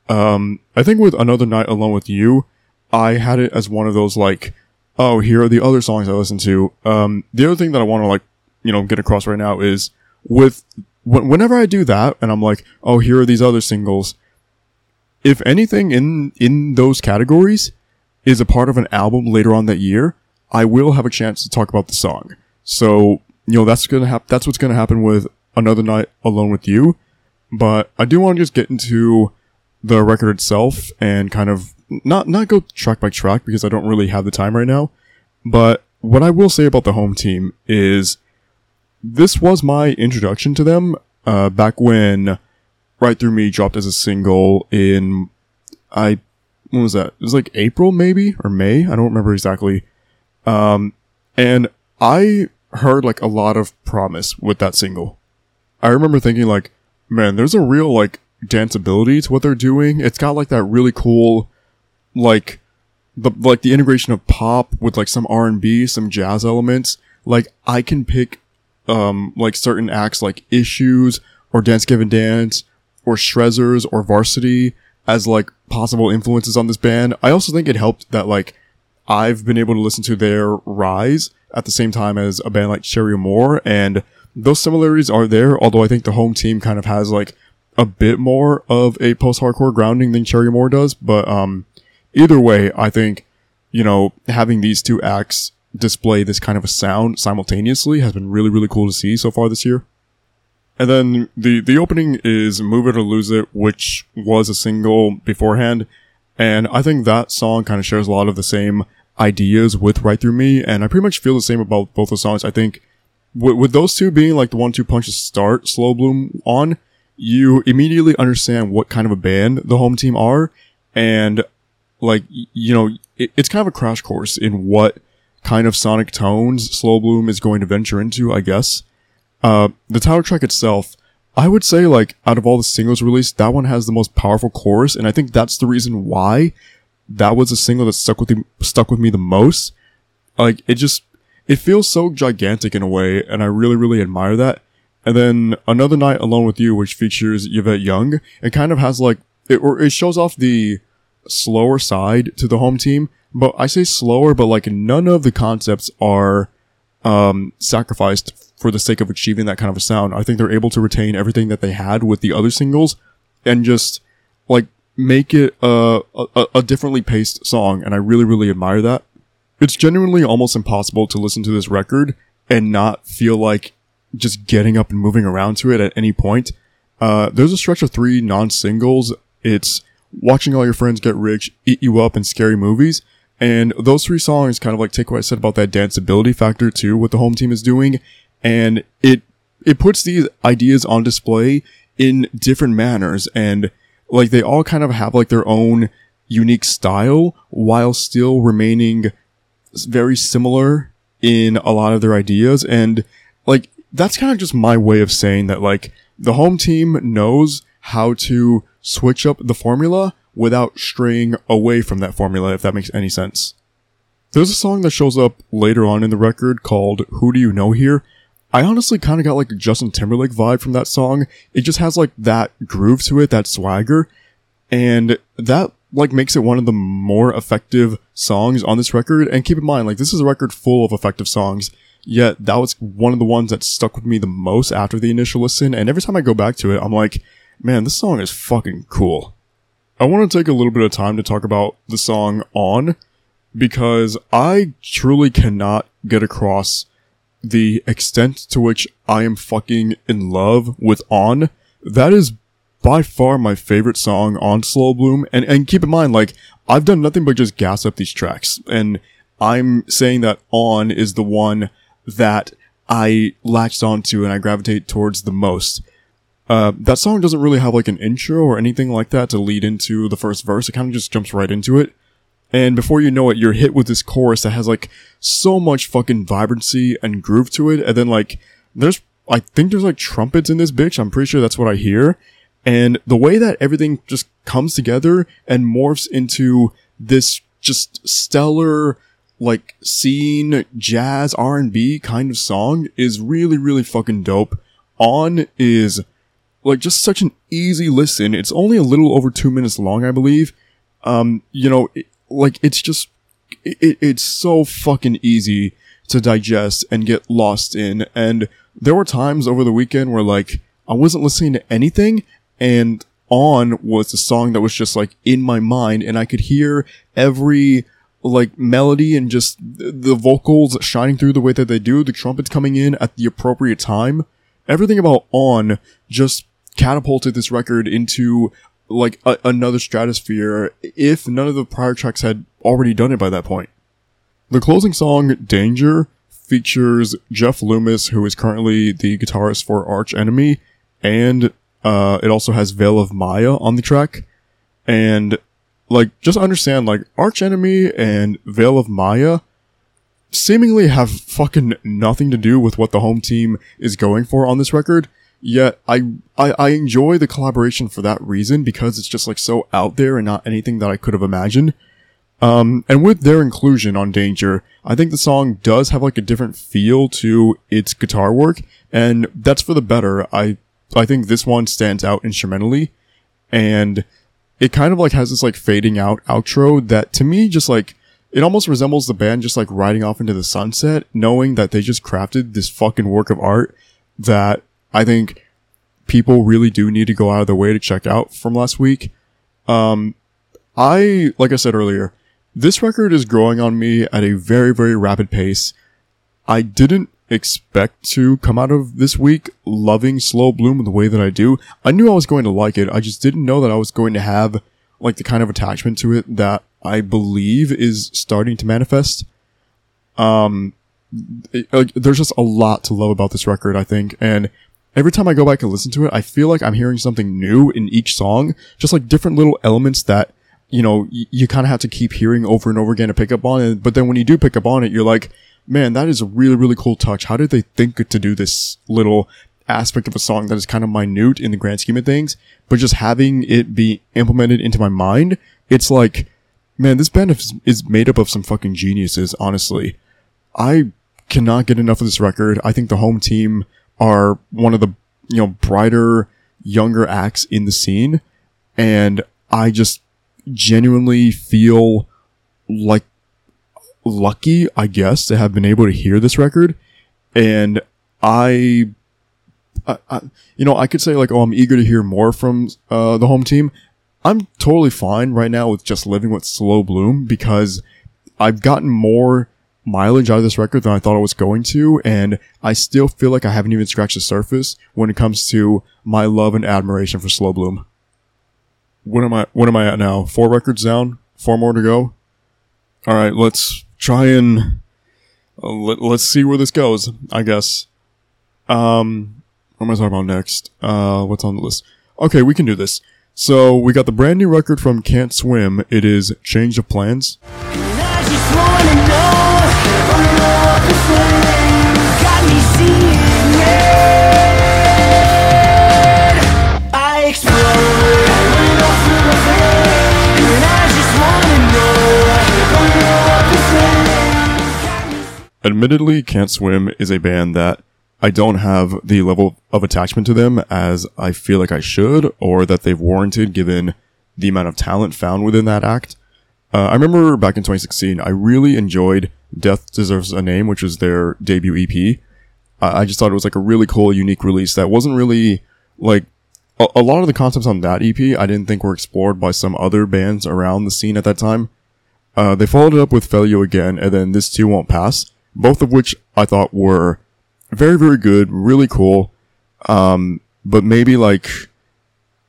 Um, I think with Another Night Alone With You, I had it as one of those like, oh, here are the other songs I listen to. Um, the other thing that I want to like, you know, get across right now is with wh- whenever I do that, and I'm like, oh, here are these other singles. If anything in in those categories is a part of an album later on that year, I will have a chance to talk about the song. So you know that's gonna happen. That's what's gonna happen with another night alone with you. But I do want to just get into the record itself and kind of not not go track by track because I don't really have the time right now. But what I will say about the home team is this was my introduction to them uh, back when Right Through Me dropped as a single in I when was that? It was like April maybe or May. I don't remember exactly. Um, and I heard like a lot of promise with that single. I remember thinking like, man, there's a real like danceability to what they're doing. It's got like that really cool, like the like the integration of pop with like some R and B, some jazz elements. Like I can pick um like certain acts like Issues or Dance Gavin Dance or Shrezzers or Varsity as like possible influences on this band. I also think it helped that like I've been able to listen to their rise at the same time as a band like Cherry Moore and those similarities are there, although I think the home team kind of has like a bit more of a post-hardcore grounding than Cherry Moore does, but um either way, I think you know, having these two acts display this kind of a sound simultaneously has been really really cool to see so far this year. And then the the opening is "Move It or Lose It," which was a single beforehand, and I think that song kind of shares a lot of the same ideas with "Right Through Me," and I pretty much feel the same about both of the songs. I think with, with those two being like the one-two punch to start Slow Bloom on, you immediately understand what kind of a band the home team are, and like you know, it, it's kind of a crash course in what kind of sonic tones Slow Bloom is going to venture into. I guess. Uh, the title track itself, I would say like out of all the singles released, that one has the most powerful chorus, and I think that's the reason why that was a single that stuck with me, stuck with me the most. Like it just, it feels so gigantic in a way, and I really, really admire that. And then another night alone with you, which features Yvette Young, it kind of has like, it, or it shows off the slower side to the home team, but I say slower, but like none of the concepts are, um, sacrificed for the sake of achieving that kind of a sound. I think they're able to retain everything that they had with the other singles and just like make it a, a, a differently paced song. And I really, really admire that. It's genuinely almost impossible to listen to this record and not feel like just getting up and moving around to it at any point. Uh, there's a stretch of three non-singles. It's watching all your friends get rich, eat you up, and scary movies. And those three songs kind of like take what I said about that danceability factor too, what the home team is doing. And it, it puts these ideas on display in different manners and like they all kind of have like their own unique style while still remaining very similar in a lot of their ideas. And like, that's kind of just my way of saying that like the home team knows how to switch up the formula without straying away from that formula, if that makes any sense. There's a song that shows up later on in the record called Who Do You Know Here? I honestly kind of got like a Justin Timberlake vibe from that song. It just has like that groove to it, that swagger, and that like makes it one of the more effective songs on this record. And keep in mind, like this is a record full of effective songs. Yet that was one of the ones that stuck with me the most after the initial listen. And every time I go back to it, I'm like, man, this song is fucking cool. I want to take a little bit of time to talk about the song On because I truly cannot get across the extent to which I am fucking in love with On, that is by far my favorite song on Slow Bloom. And, and keep in mind, like, I've done nothing but just gas up these tracks. And I'm saying that On is the one that I latched onto and I gravitate towards the most. Uh, that song doesn't really have like an intro or anything like that to lead into the first verse. It kind of just jumps right into it. And before you know it, you're hit with this chorus that has like so much fucking vibrancy and groove to it. And then like, there's, I think there's like trumpets in this bitch. I'm pretty sure that's what I hear. And the way that everything just comes together and morphs into this just stellar, like scene, jazz, R&B kind of song is really, really fucking dope. On is like just such an easy listen. It's only a little over two minutes long, I believe. Um, you know, it, like it's just, it, it's so fucking easy to digest and get lost in. And there were times over the weekend where like I wasn't listening to anything and on was the song that was just like in my mind and I could hear every like melody and just the vocals shining through the way that they do, the trumpets coming in at the appropriate time. Everything about on just catapulted this record into like a- another stratosphere if none of the prior tracks had already done it by that point. The closing song, Danger, features Jeff Loomis, who is currently the guitarist for Arch Enemy, and uh, it also has Veil of Maya on the track. And like, just understand, like, Arch Enemy and Veil of Maya seemingly have fucking nothing to do with what the home team is going for on this record. Yet I, I, I enjoy the collaboration for that reason because it's just like so out there and not anything that I could have imagined. Um, and with their inclusion on Danger, I think the song does have like a different feel to its guitar work, and that's for the better. I, I think this one stands out instrumentally, and it kind of like has this like fading out outro that to me just like, it almost resembles the band just like riding off into the sunset, knowing that they just crafted this fucking work of art that I think people really do need to go out of their way to check out from last week. Um, I, like I said earlier, this record is growing on me at a very, very rapid pace. I didn't expect to come out of this week loving Slow Bloom the way that I do. I knew I was going to like it. I just didn't know that I was going to have like the kind of attachment to it that I believe is starting to manifest. Um, it- like, there's just a lot to love about this record, I think. And every time I go back and listen to it, I feel like I'm hearing something new in each song. Just like different little elements that, you know, y- you kind of have to keep hearing over and over again to pick up on it. But then when you do pick up on it, you're like, man, that is a really, really cool touch. How did they think to do this little aspect of a song that is kind of minute in the grand scheme of things, but just having it be implemented into my mind, it's like, man, this band is, is made up of some fucking geniuses, honestly. I cannot get enough of this record. I think the home team are one of the, you know, brighter, younger acts in the scene. And I just genuinely feel like lucky, I guess, to have been able to hear this record. And I, I, I you know, I could say like, oh, I'm eager to hear more from, uh, the home team. I'm totally fine right now with just living with slow bloom because I've gotten more mileage out of this record than I thought I was going to, and I still feel like I haven't even scratched the surface when it comes to my love and admiration for Slow Bloom. What am I? What am I at now? Four records down, four more to go. All right, let's try and uh, let, let's see where this goes. I guess. Um, what am I talking about next? Uh, what's on the list? Okay, we can do this. So we got the brand new record from Can't Swim. It is Change of Plans. Admittedly, Can't Swim is a band that I don't have the level of attachment to them as I feel like I should, or that they've warranted given the amount of talent found within that act. Uh, I remember back in 2016, I really enjoyed Death Deserves a Name, which was their debut EP. I, I just thought it was like a really cool, unique release that wasn't really like a, a lot of the concepts on that EP. I didn't think were explored by some other bands around the scene at that time. Uh, they followed it up with Fail You Again, and then This Too Won't Pass, both of which I thought were very very good, really cool. Um, but maybe like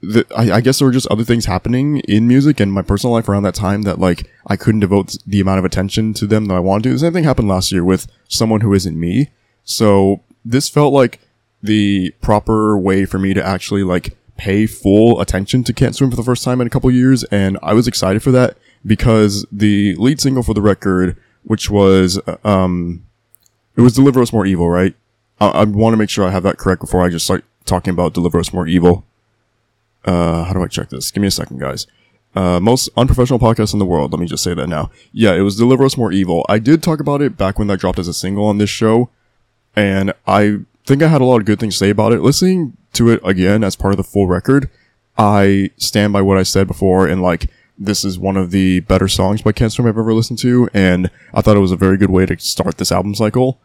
the, I, I guess there were just other things happening in music and my personal life around that time that like I couldn't devote the amount of attention to them that I wanted to. The same thing happened last year with someone who isn't me. So this felt like the proper way for me to actually like pay full attention to Can't Swim for the first time in a couple years, and I was excited for that because the lead single for the record, which was uh, um, it was "Deliver Us More Evil," right? I, I want to make sure I have that correct before I just start talking about "Deliver Us More Evil." Uh, how do I check this? Give me a second, guys. Uh, most unprofessional podcast in the world. Let me just say that now. Yeah, it was Deliver Us More Evil. I did talk about it back when that dropped as a single on this show, and I think I had a lot of good things to say about it. Listening to it again as part of the full record, I stand by what I said before, and like this is one of the better songs by Can't Swim I've ever listened to, and I thought it was a very good way to start this album cycle.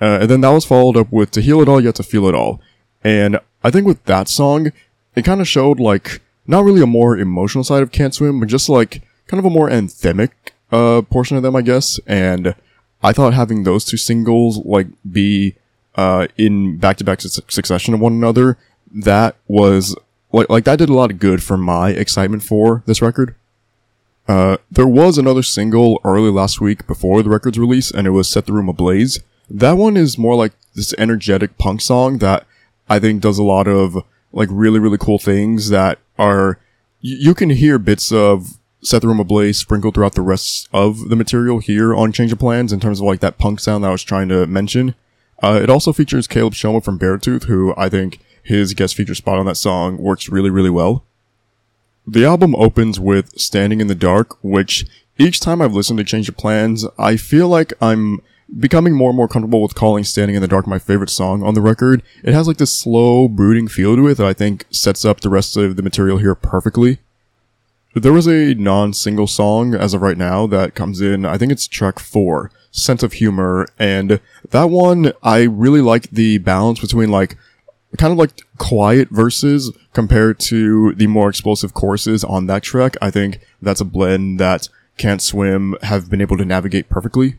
Uh, and then that was followed up with To Heal It All, Yet to Feel It All. And I think with that song, it kind of showed like, not really a more emotional side of Can't Swim, but just like kind of a more anthemic, uh, portion of them, I guess. And I thought having those two singles, like, be, uh, in back-to-back su- succession of one another, that was, like, like that did a lot of good for my excitement for this record. Uh, there was another single early last week before the record's release, and it was Set the Room Ablaze. That one is more like this energetic punk song that I think does a lot of like really, really cool things that are, you, you can hear bits of Set the Room Ablaze sprinkled throughout the rest of the material here on Change of Plans in terms of like that punk sound that I was trying to mention. Uh, it also features Caleb Shomo from Beartooth, who I think his guest feature spot on that song works really, really well. The album opens with Standing in the Dark, which each time I've listened to Change of Plans, I feel like I'm becoming more and more comfortable with calling Standing in the Dark my favorite song on the record. It has like this slow, brooding feel to it that I think sets up the rest of the material here perfectly. There was a non-single song as of right now that comes in, I think it's track four, Sense of Humor, and that one, I really like the balance between like, kind of like quiet verses compared to the more explosive choruses on that track. I think that's a blend that Can't Swim have been able to navigate perfectly.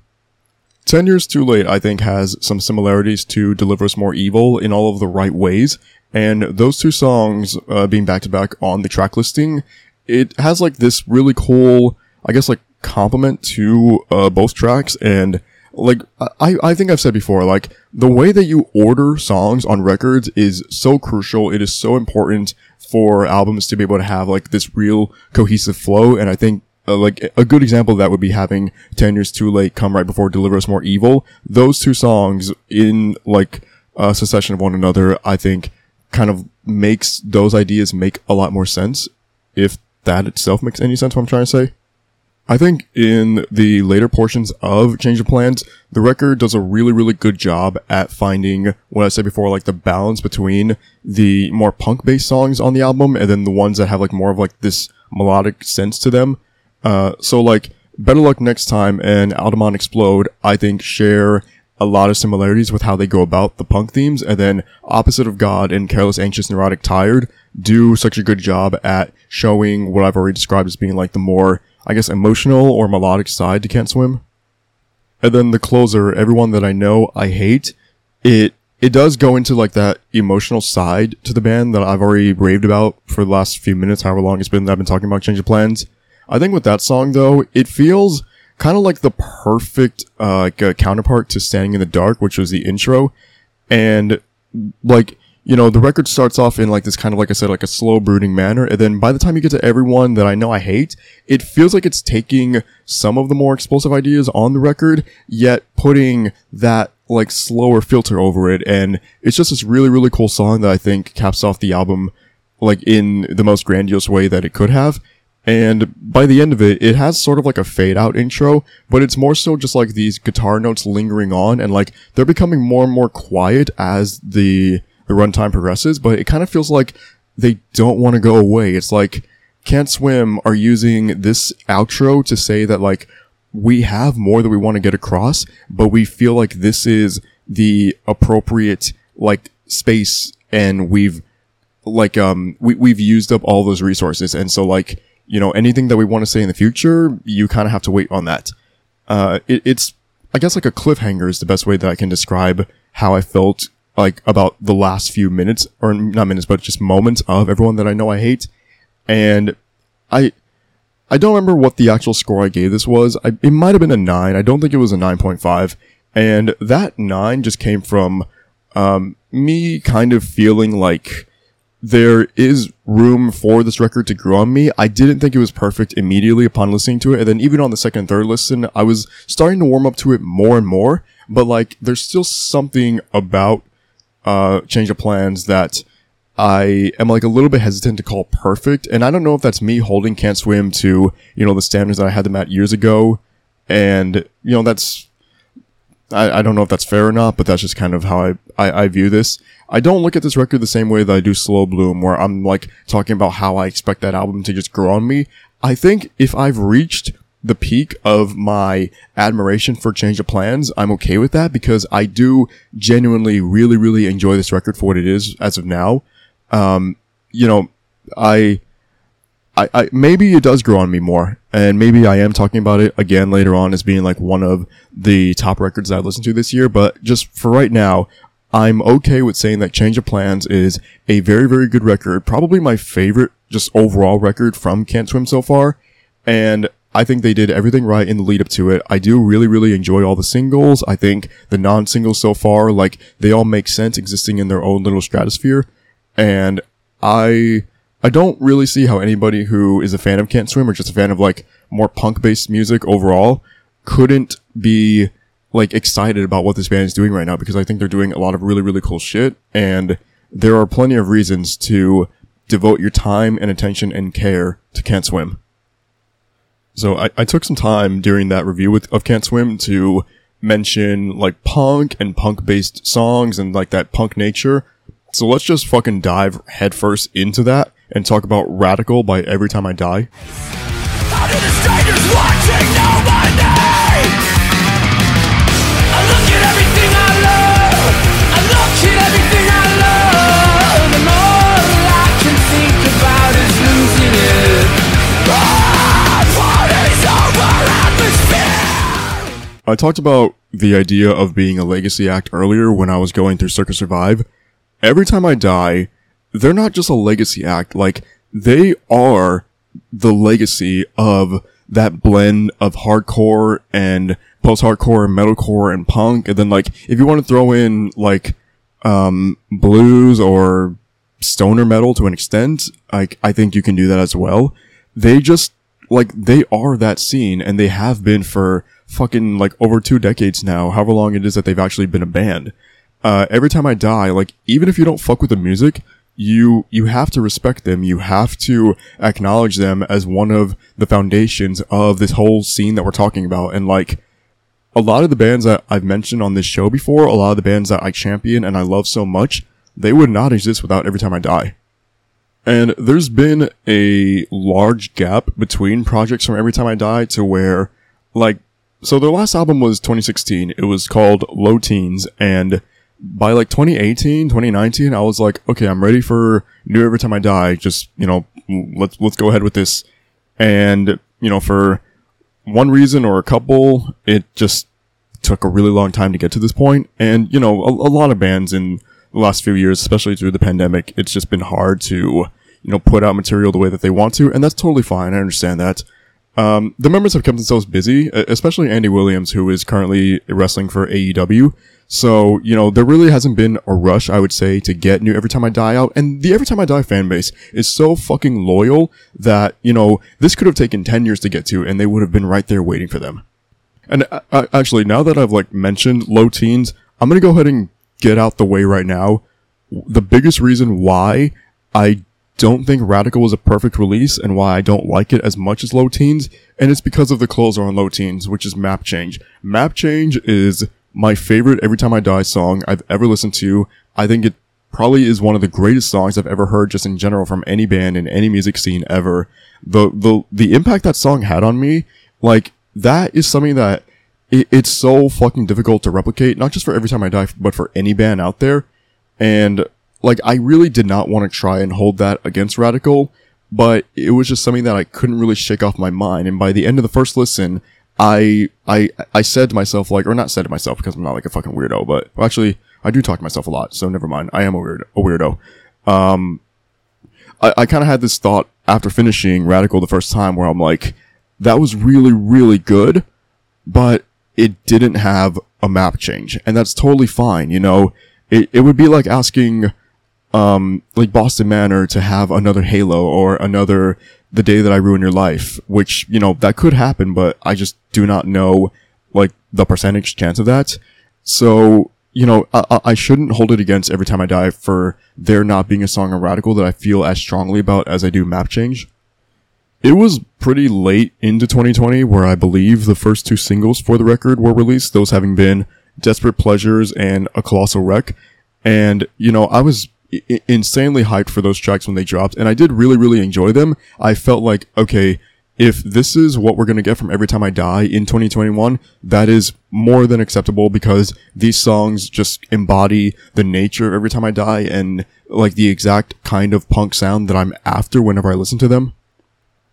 10 Years Too Late, I think, has some similarities to Deliver Us More Evil in all of the right ways. And those two songs, uh, being back to back on the track listing, it has like this really cool, I guess, like compliment to, uh, both tracks. And like, I, I think I've said before, like, the way that you order songs on records is so crucial. It is so important for albums to be able to have like this real cohesive flow. And I think uh, like a good example of that would be having 10 years too late come right before deliver us more evil those two songs in like a succession of one another i think kind of makes those ideas make a lot more sense if that itself makes any sense what i'm trying to say I think in the later portions of Change of Plans, the record does a really, really good job at finding what I said before, like the balance between the more punk based songs on the album and then the ones that have like more of like this melodic sense to them. Uh, so like Better Luck Next Time and Altamont Explode, I think share a lot of similarities with how they go about the punk themes. And then Opposite of God and Careless, Anxious, Neurotic, Tired do such a good job at showing what I've already described as being like the more, I guess, emotional or melodic side to Can't Swim. And then the closer, Everyone That I Know I Hate, it, it does go into like that emotional side to the band that I've already raved about for the last few minutes, however long it's been that I've been talking about Change of Plans. I think with that song though, it feels kind of like the perfect, uh, counterpart to Standing in the Dark, which was the intro. And like, you know, the record starts off in like this kind of, like I said, like a slow brooding manner. And then by the time you get to everyone that I know I hate, it feels like it's taking some of the more explosive ideas on the record, yet putting that like slower filter over it. And it's just this really, really cool song that I think caps off the album like in the most grandiose way that it could have. And by the end of it, it has sort of like a fade out intro, but it's more so just like these guitar notes lingering on and like they're becoming more and more quiet as the, the runtime progresses, but it kind of feels like they don't want to go away. It's like Can't Swim are using this outro to say that like we have more that we want to get across, but we feel like this is the appropriate like space and we've like um we, we've used up all those resources and so like you know anything that we want to say in the future you kind of have to wait on that uh it, it's i guess like a cliffhanger is the best way that i can describe how I felt like about the last few minutes or not minutes, but just moments of everyone that I know I hate. And I, I don't remember what the actual score I gave this was. I, it might have been a nine. I don't think it was a 9.5. And that nine just came from, um, me kind of feeling like there is room for this record to grow on me. I didn't think it was perfect immediately upon listening to it. And then even on the second and third listen, I was starting to warm up to it more and more. But like, there's still something about, uh, Change of Plans that I am like a little bit hesitant to call perfect. And I don't know if that's me holding Can't Swim to, you know, the standards that I had them at years ago. And, you know, that's, I, I don't know if that's fair or not, but that's just kind of how I, I, I view this. I don't look at this record the same way that I do Slow Bloom, where I'm like talking about how I expect that album to just grow on me. I think if I've reached the peak of my admiration for Change of Plans, I'm okay with that because I do genuinely really, really enjoy this record for what it is as of now. Um, you know, I, I, I, maybe it does grow on me more, and maybe I am talking about it again later on as being like one of the top records I listened to this year. But just for right now, I'm okay with saying that Change of Plans is a very, very good record. Probably my favorite, just overall record from Can't Swim so far. And I think they did everything right in the lead up to it. I do really, really enjoy all the singles. I think the non-singles so far, like, they all make sense existing in their own little stratosphere. And I, I don't really see how anybody who is a fan of Can't Swim or just a fan of like more punk based music overall couldn't be like excited about what this band is doing right now because I think they're doing a lot of really, really cool shit. And there are plenty of reasons to devote your time and attention and care to Can't Swim. So I, I took some time during that review with, of Can't Swim to mention like punk and punk based songs and like that punk nature. So let's just fucking dive headfirst into that and talk about Radical by Every Time I Die. I talked about the idea of being a legacy act earlier when I was going through Circa Survive. Every time I die, they're not just a legacy act, like, they are the legacy of that blend of hardcore and post-hardcore and metalcore and punk. And then like, if you want to throw in like, um, blues or stoner metal to an extent, like, I think you can do that as well. They just, like, they are that scene and they have been for fucking like over two decades now, however long it is that they've actually been a band. Uh, every time I die, like, even if you don't fuck with the music, you, you have to respect them. You have to acknowledge them as one of the foundations of this whole scene that we're talking about. And like, a lot of the bands that I've mentioned on this show before, a lot of the bands that I champion and I love so much, they would not exist without Every Time I Die. And there's been a large gap between projects from Every Time I Die to where, like, so their last album was 2016. It was called Low Teens, and by like 2018, 2019, I was like, okay, I'm ready for new Every Time I Die. Just, you know, let's, let's go ahead with this. And, you know, for one reason or a couple, it just took a really long time to get to this point. And, you know, a, a lot of bands in the last few years, especially through the pandemic, it's just been hard to, you know, put out material the way that they want to. And that's totally fine. I understand that. Um, the members have kept themselves busy, especially Andy Williams, who is currently wrestling for AEW. So, you know, there really hasn't been a rush, I would say, to get new Every Time I Die out. And the Every Time I Die fan base is so fucking loyal that, you know, this could have taken 10 years to get to and they would have been right there waiting for them. And uh, uh, actually, now that I've like mentioned low teens, I'm gonna go ahead and get out the way right now. The biggest reason why I don't think Radical was a perfect release and why I don't like it as much as Low Teens, and it's because of the closer on Low Teens, which is Map Change. Map Change is my favorite Every Time I Die song I've ever listened to. I think it probably is one of the greatest songs I've ever heard just in general from any band in any music scene ever. The, the, the impact that song had on me, like, that is something that it, it's so fucking difficult to replicate, not just for Every Time I Die, but for any band out there. And like, I really did not want to try and hold that against Radical, but it was just something that I couldn't really shake off my mind. And by the end of the first listen, I I I said to myself like, or not said to myself because I'm not like a fucking weirdo, but well, actually I do talk to myself a lot, so never mind. I am a weird a weirdo. Um, I, I kind of had this thought after finishing Radical the first time where I'm like, that was really really good, but it didn't have a map change, and that's totally fine. You know, it it would be like asking um, like Boston Manor to have another Halo or another The Day That I Ruined Your Life, which, you know, that could happen, but I just do not know, like, the percentage chance of that. So, you know, I- I shouldn't hold it against Every Time I Die for there not being a song on Radical that I feel as strongly about as I do Map Change. It was pretty late into 2020 where I believe the first two singles for the record were released, those having been Desperate Pleasures and A Colossal Wreck. And, you know, I was insanely hyped for those tracks when they dropped, and I did really, really enjoy them. I felt like, okay, if this is what we're gonna get from Every Time I Die in 2021, that is more than acceptable because these songs just embody the nature of Every Time I Die and like the exact kind of punk sound that I'm after whenever I listen to them.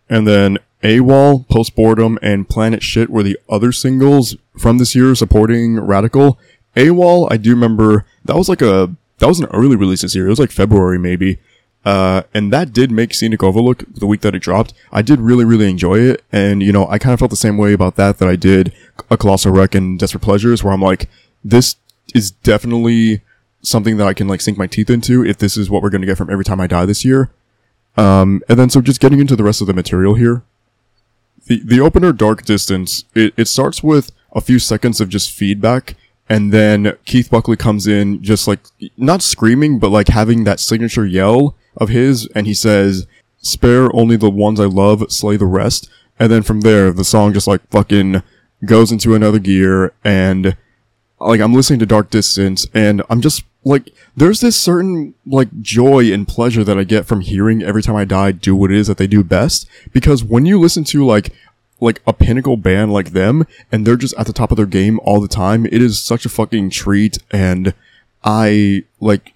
And then AWOL, Post Boredom, and Planet Shit were the other singles from this year supporting Radical. AWOL, I do remember that was like a that was an early release this year. It was like February maybe. Uh, and that did make Scenic Overlook the week that it dropped. I did really, really enjoy it. And, you know, I kind of felt the same way about that that I did A Colossal Wreck and Desperate Pleasures, where I'm like, this is definitely something that I can like sink my teeth into if this is what we're going to get from Every Time I Die this year. Um, and then so just getting into the rest of the material here. The, the opener Dark Distance, it, it starts with a few seconds of just feedback and then Keith Buckley comes in just like, not screaming, but like having that signature yell of his and he says, spare only the ones I love, slay the rest. And then from there, the song just like fucking goes into another gear and like I'm listening to Dark Distance and I'm just like there's this certain like joy and pleasure that I get from hearing every time I die do what it is that they do best because when you listen to like like a pinnacle band like them and they're just at the top of their game all the time. It is such a fucking treat and I like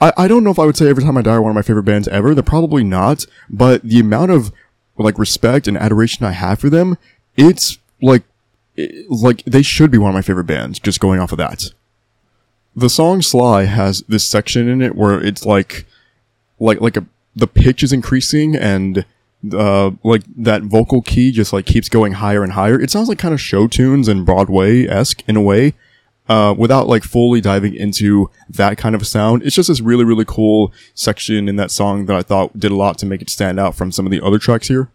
I, I don't know if I would say every time I die are one of my favorite bands ever. They're probably not but the amount of like respect and adoration I have for them it's like it- like they should be one of my favorite bands just going off of that. The song sly has this section in it where it's like like like a the pitch is increasing and uh like that vocal key just like keeps going higher and higher. It sounds like kind of show tunes and broadway-esque in a way uh without like fully diving into that kind of sound. It's just this really really cool section in that song that i thought did a lot to make it stand out from some of the other tracks here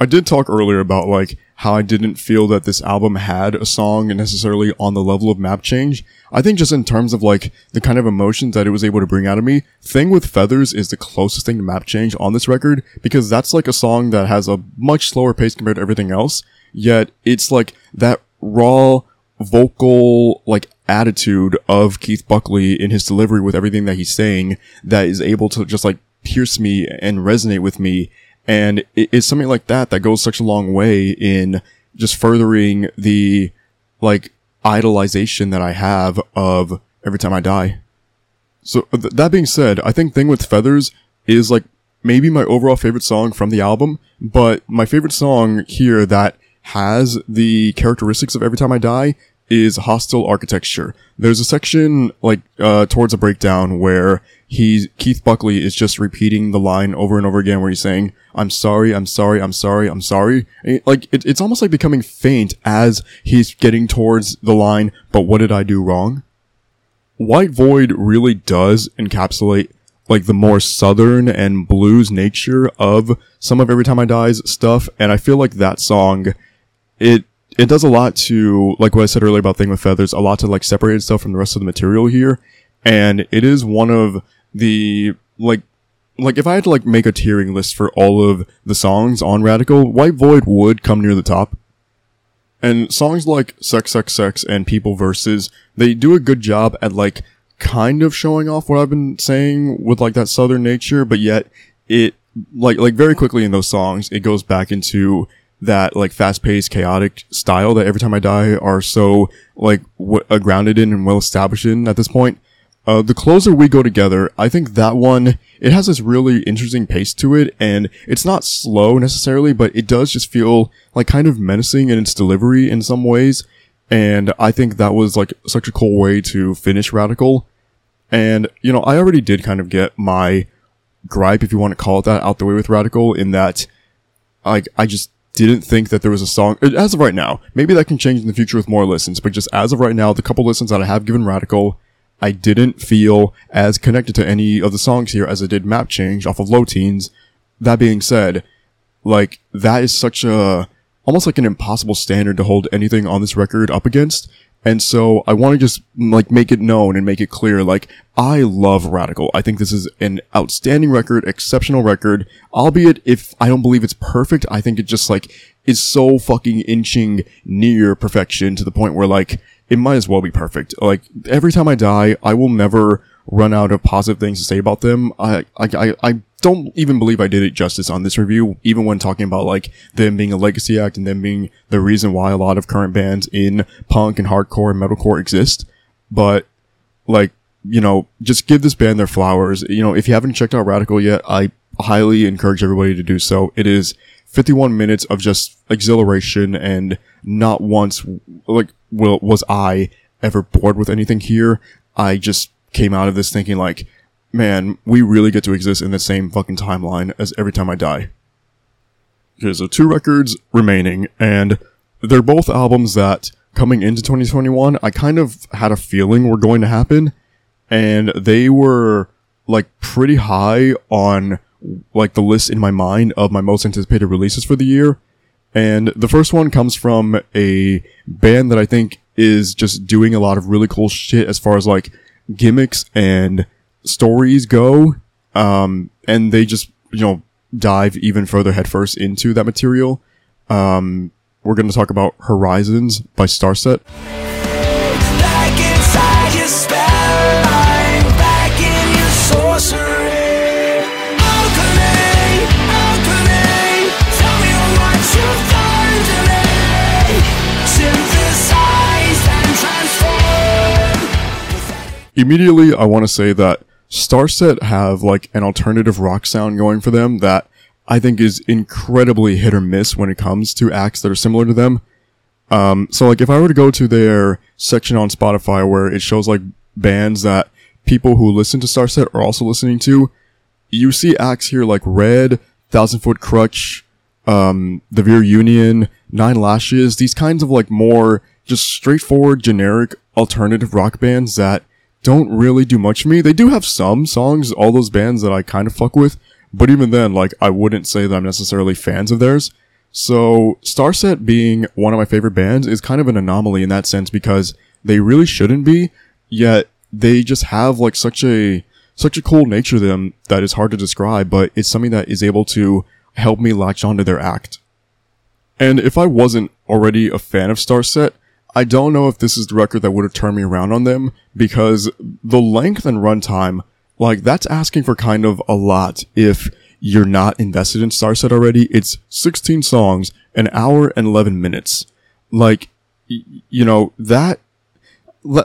I did talk earlier about like how I didn't feel that this album had a song necessarily on the level of map change. I think just in terms of like the kind of emotions that it was able to bring out of me, Thing with Feathers is the closest thing to map change on this record because that's like a song that has a much slower pace compared to everything else. Yet it's like that raw vocal like attitude of Keith Buckley in his delivery with everything that he's saying that is able to just like pierce me and resonate with me and it- it's something like that that goes such a long way in just furthering the like idolization that I have of every time I die. So th- that being said, I think Thing with Feathers is like maybe my overall favorite song from the album, but my favorite song here that has the characteristics of Every Time I Die is Hostile Architecture. There's a section like uh towards a breakdown where he's Keith Buckley is just repeating the line over and over again where he's saying, I'm sorry, I'm sorry, I'm sorry, I'm sorry. Like it, it's almost like becoming faint as he's getting towards the line, but what did I do wrong? White Void really does encapsulate like the more southern and blues nature of some of Every Time I Die's stuff, and I feel like that song, it it does a lot to like what I said earlier about Thing with Feathers, a lot to like separate itself from the rest of the material here, and it is one of the like like if I had to like make a tiering list for all of the songs on Radical, White Void would come near the top. And songs like Sex, Sex, Sex and People Verses, they do a good job at like kind of showing off what I've been saying with like that southern nature, but yet it like like very quickly in those songs it goes back into that like fast-paced chaotic style that every time I die are so like w- uh, grounded in and well established in at this point. Uh, the closer we go together, I think that one, it has this really interesting pace to it, and it's not slow necessarily, but it does just feel like kind of menacing in its delivery in some ways. And I think that was like such a cool way to finish Radical. And, you know, I already did kind of get my gripe, if you want to call it that, out the way with Radical in that, like, I just didn't think that there was a song, uh, as of right now, maybe that can change in the future with more listens, but just as of right now, the couple listens that I have given Radical, I didn't feel as connected to any of the songs here as I did Map Change off of Low Teens. That being said, like, that is such a, almost like an impossible standard to hold anything on this record up against. And so I want to just like make it known and make it clear, like, I love Radical. I think this is an outstanding record, exceptional record, albeit if I don't believe it's perfect, I think it just like is so fucking inching near perfection to the point where like, it might as well be perfect. Like, every time I die, I will never run out of positive things to say about them. I, I, I, I don't even believe I did it justice on this review, even when talking about like them being a legacy act and them being the reason why a lot of current bands in punk and hardcore and metalcore exist. But like, you know, just give this band their flowers. You know, if you haven't checked out Radical yet, I highly encourage everybody to do so. It is 51 minutes of just exhilaration and not once, like, will, was I ever bored with anything here. I just came out of this thinking like, man, we really get to exist in the same fucking timeline as every time I die. Okay, so two records remaining, and they're both albums that coming into 2021, I kind of had a feeling were going to happen, and they were like pretty high on like the list in my mind of my most anticipated releases for the year. And the first one comes from a band that I think is just doing a lot of really cool shit as far as like gimmicks and stories go. Um, and they just, you know, dive even further headfirst into that material. Um, we're going to talk about Horizons by Starset. Back inside your spellbind, back in your sorcery. Alchemy, alchemy, tell me what you've done to me. Synthesize and transform. Immediately, I want to say that Starset have like an alternative rock sound going for them that I think is incredibly hit or miss when it comes to acts that are similar to them. Um, so like if I were to go to their section on Spotify where it shows like bands that people who listen to Starset are also listening to, you see acts here like Red, Thousand Foot Crutch, um, The Veer Union, Nine Lashes, these kinds of like more just straightforward, generic, alternative rock bands that don't really do much for me. They do have some songs, all those bands that I kind of fuck with, but even then, like, I wouldn't say that I'm necessarily fans of theirs. So, Starset being one of my favorite bands is kind of an anomaly in that sense because they really shouldn't be, yet they just have like such a, such a cool nature to them that is hard to describe, but it's something that is able to help me latch onto their act. And if I wasn't already a fan of Starset, I don't know if this is the record that would have turned me around on them because the length and runtime, like that's asking for kind of a lot if you're not invested in Starset already. It's 16 songs, an hour and 11 minutes. Like, you know, that,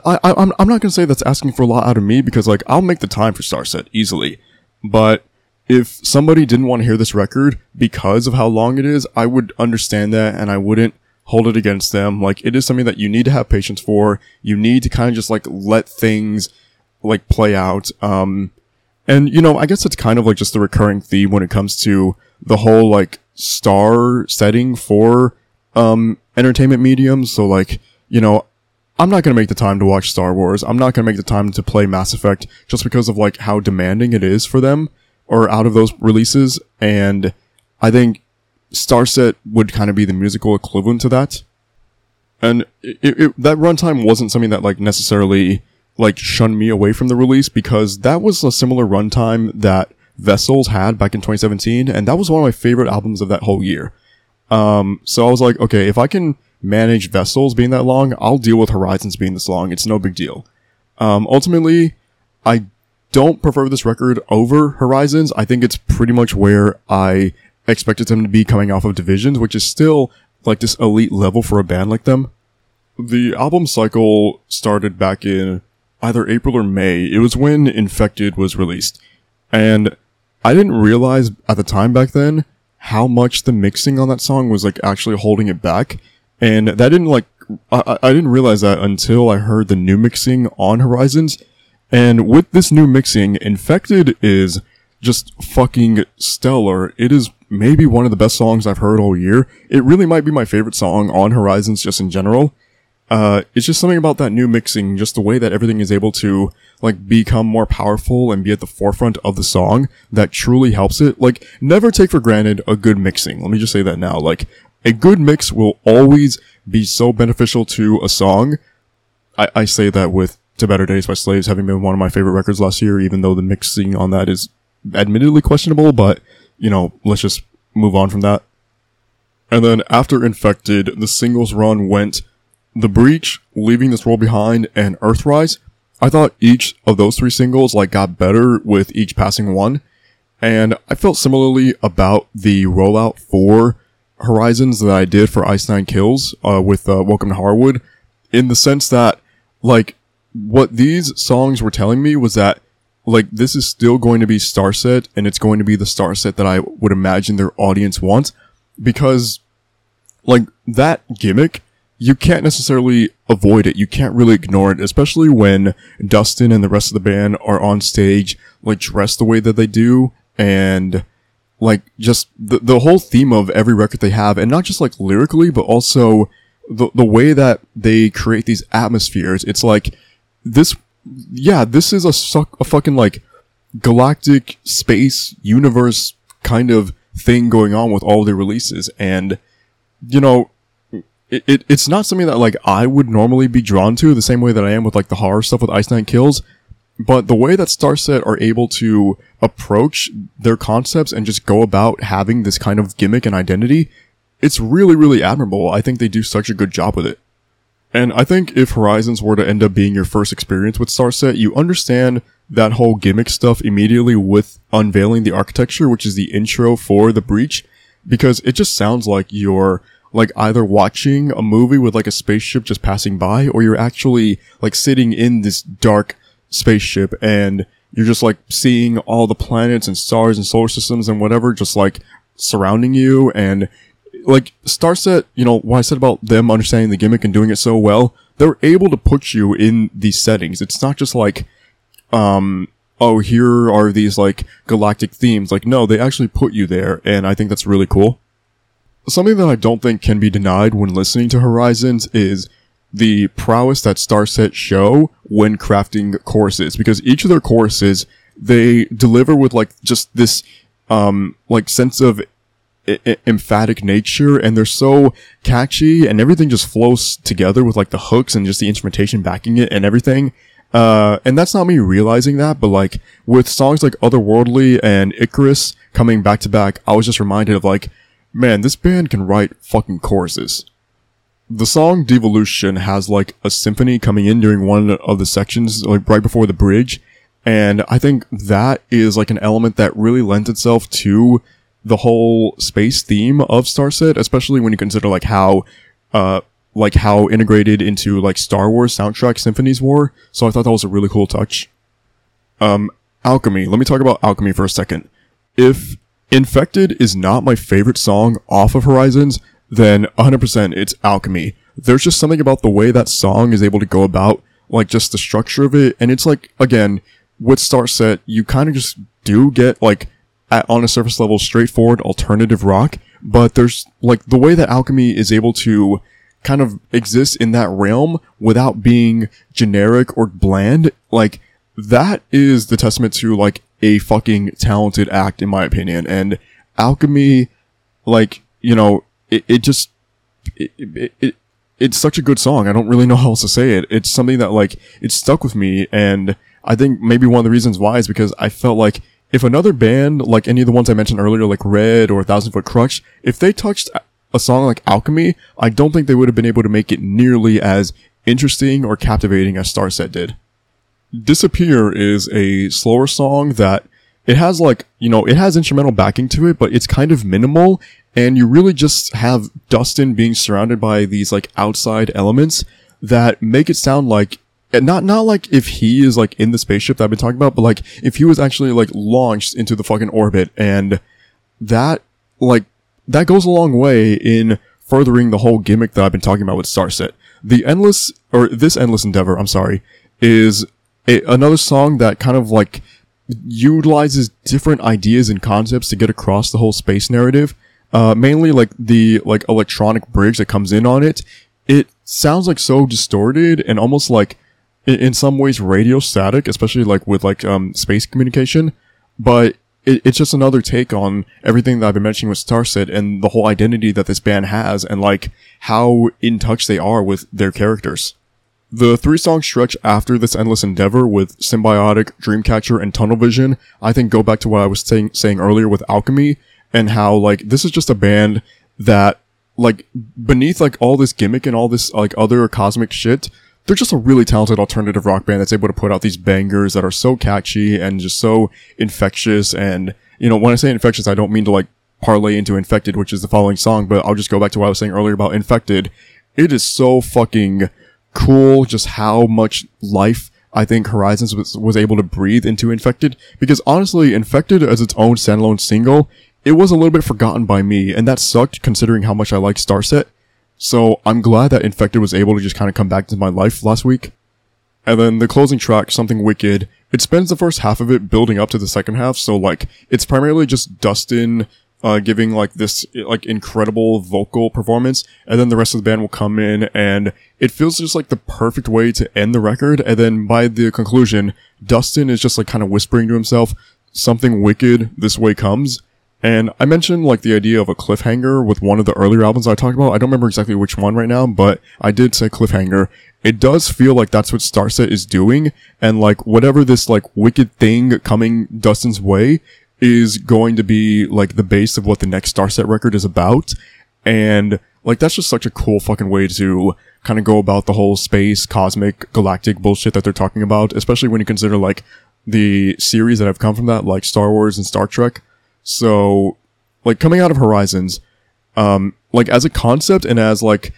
I, I, I'm, I'm not gonna say that's asking for a lot out of me because like I'll make the time for Starset easily, but if somebody didn't want to hear this record because of how long it is, I would understand that and I wouldn't hold it against them. Like it is something that you need to have patience for. You need to kind of just like let things like play out. Um, and you know, I guess it's kind of like just the recurring theme when it comes to the whole like star setting for, um, entertainment mediums. So like, you know, I'm not gonna make the time to watch Star Wars. I'm not gonna make the time to play Mass Effect just because of like how demanding it is for them or out of those releases. And I think Starset would kind of be the musical equivalent to that. And it, it, that runtime wasn't something that like necessarily like shunned me away from the release because that was a similar runtime that Vessels had back in 2017, and that was one of my favorite albums of that whole year. Um, so I was like, okay, if I can manage Vessels being that long, I'll deal with Horizons being this long. It's no big deal. Um, ultimately, I don't prefer this record over Horizons. I think it's pretty much where I expected them to be coming off of Divisions, which is still like this elite level for a band like them. The album cycle started back in either April or May. It was when Infected was released. And I didn't realize at the time back then how much the mixing on that song was like actually holding it back. And that didn't like, I, I- didn't realize that until I heard the new mixing on Horizons. And with this new mixing, Infected is just fucking stellar. It is maybe one of the best songs I've heard all year. It really might be my favorite song on Horizons just in general. Uh, it's just something about that new mixing, just the way that everything is able to, like, become more powerful and be at the forefront of the song that truly helps it. Like, never take for granted a good mixing. Let me just say that now. Like, a good mix will always be so beneficial to a song. I, I say that with To Better Days by Slaves having been one of my favorite records last year, even though the mixing on that is admittedly questionable, but, you know, let's just move on from that. And then after Infected, the singles run went The Breach, Leaving This World Behind, and Earthrise. I thought each of those three singles, like, got better with each passing one. And I felt similarly about the rollout for Horizons that I did for Ice Nine Kills, uh, with, uh, Welcome to Horrorwood, in the sense that, like, what these songs were telling me was that, like, this is still going to be Starset, and it's going to be the Starset that I would imagine their audience wants, because like that gimmick, you can't necessarily avoid it. You can't really ignore it, especially when Dustin and the rest of the band are on stage, like dressed the way that they do, and like just the the whole theme of every record they have, and not just like lyrically, but also the the way that they create these atmospheres. It's like this, yeah, this is a suck a fucking like galactic space universe kind of thing going on with all their releases, and you know, it, it, it's not something that like I would normally be drawn to the same way that I am with like the horror stuff with Ice Nine Kills. But the way that Starset are able to approach their concepts and just go about having this kind of gimmick and identity, it's really, really admirable. I think they do such a good job with it. And I think if Horizons were to end up being your first experience with Starset, you understand that whole gimmick stuff immediately with unveiling the architecture, which is the intro for the breach, because it just sounds like you're like either watching a movie with like a spaceship just passing by, or you're actually like sitting in this dark spaceship and you're just like seeing all the planets and stars and solar systems and whatever just like surrounding you and like Starset, you know, what I said about them understanding the gimmick and doing it so well, they're able to put you in these settings. It's not just like, um, oh, here are these like galactic themes. Like, no, they actually put you there, and I think that's really cool. Something that I don't think can be denied when listening to Horizons is the prowess that Starset show when crafting courses, because each of their courses, they deliver with like just this, um, like sense of I- emphatic nature and they're so catchy and everything just flows together with like the hooks and just the instrumentation backing it and everything. Uh, and that's not me realizing that, but like with songs like Otherworldly and Icarus coming back to back, I was just reminded of like, man, this band can write fucking choruses. The song Devolution has like a symphony coming in during one of the sections, like right before the bridge. And I think that is like an element that really lends itself to the whole space theme of Starset, especially when you consider like how, uh, like how integrated into like Star Wars soundtrack symphonies were. So I thought that was a really cool touch. Um, Alchemy. Let me talk about Alchemy for a second. If Infected is not my favorite song off of Horizons, then 100% it's Alchemy. There's just something about the way that song is able to go about, like just the structure of it, and it's like, again, with Starset, you kind of just do get like, at, on a surface level, straightforward alternative rock, but there's like the way that Alchemy is able to kind of exist in that realm without being generic or bland, like that is the testament to like a fucking talented act in my opinion. And Alchemy, like, you know, it, it just, it, it, it, it's such a good song. I don't really know how else to say it. It's something that like, it stuck with me. And I think maybe one of the reasons why is because I felt like if another band, like any of the ones I mentioned earlier, like Red or Thousand Foot Crutch, if they touched a song like Alchemy, I don't think they would have been able to make it nearly as interesting or captivating as Starset did. Disappear is a slower song that it has like, you know, it has instrumental backing to it, but it's kind of minimal and you really just have Dustin being surrounded by these like outside elements that make it sound like not not like if he is like in the spaceship that I've been talking about, but like if he was actually like launched into the fucking orbit and that like that goes a long way in furthering the whole gimmick that I've been talking about with Starset. The endless or this endless endeavor, I'm sorry, is a, another song that kind of like utilizes different ideas and concepts to get across the whole space narrative. Uh, mainly like the like electronic bridge that comes in on it. It sounds like so distorted and almost like in, in some ways radio static, especially like with like um space communication. But it, it's just another take on everything that I've been mentioning with Starset and the whole identity that this band has and like how in touch they are with their characters. The three song stretch after this endless endeavor with Symbiotic, Dreamcatcher, and Tunnel Vision, I think go back to what I was saying, saying earlier with Alchemy and how like this is just a band that like beneath like all this gimmick and all this like other cosmic shit, they're just a really talented alternative rock band that's able to put out these bangers that are so catchy and just so infectious. And, you know, when I say infectious, I don't mean to like parlay into infected, which is the following song, but I'll just go back to what I was saying earlier about infected. It is so fucking cool just how much life I think Horizons was, was able to breathe into Infected because honestly, Infected as its own standalone single, it was a little bit forgotten by me and that sucked considering how much I like Starset. So I'm glad that Infected was able to just kind of come back into my life last week. And then the closing track, Something Wicked, it spends the first half of it building up to the second half. So like, it's primarily just Dustin, uh, giving like this, like incredible vocal performance. And then the rest of the band will come in and it feels just like the perfect way to end the record. And then by the conclusion, Dustin is just like kind of whispering to himself, something wicked this way comes. And I mentioned like the idea of a cliffhanger with one of the earlier albums I talked about. I don't remember exactly which one right now, but I did say cliffhanger. It does feel like that's what Starset is doing. And like whatever this like wicked thing coming Dustin's way is going to be like the base of what the next Starset record is about. And like that's just such a cool fucking way to kind of go about the whole space, cosmic, galactic bullshit that they're talking about, especially when you consider like the series that have come from that, like Star Wars and Star Trek. So, like coming out of Horizons, um, like as a concept and as like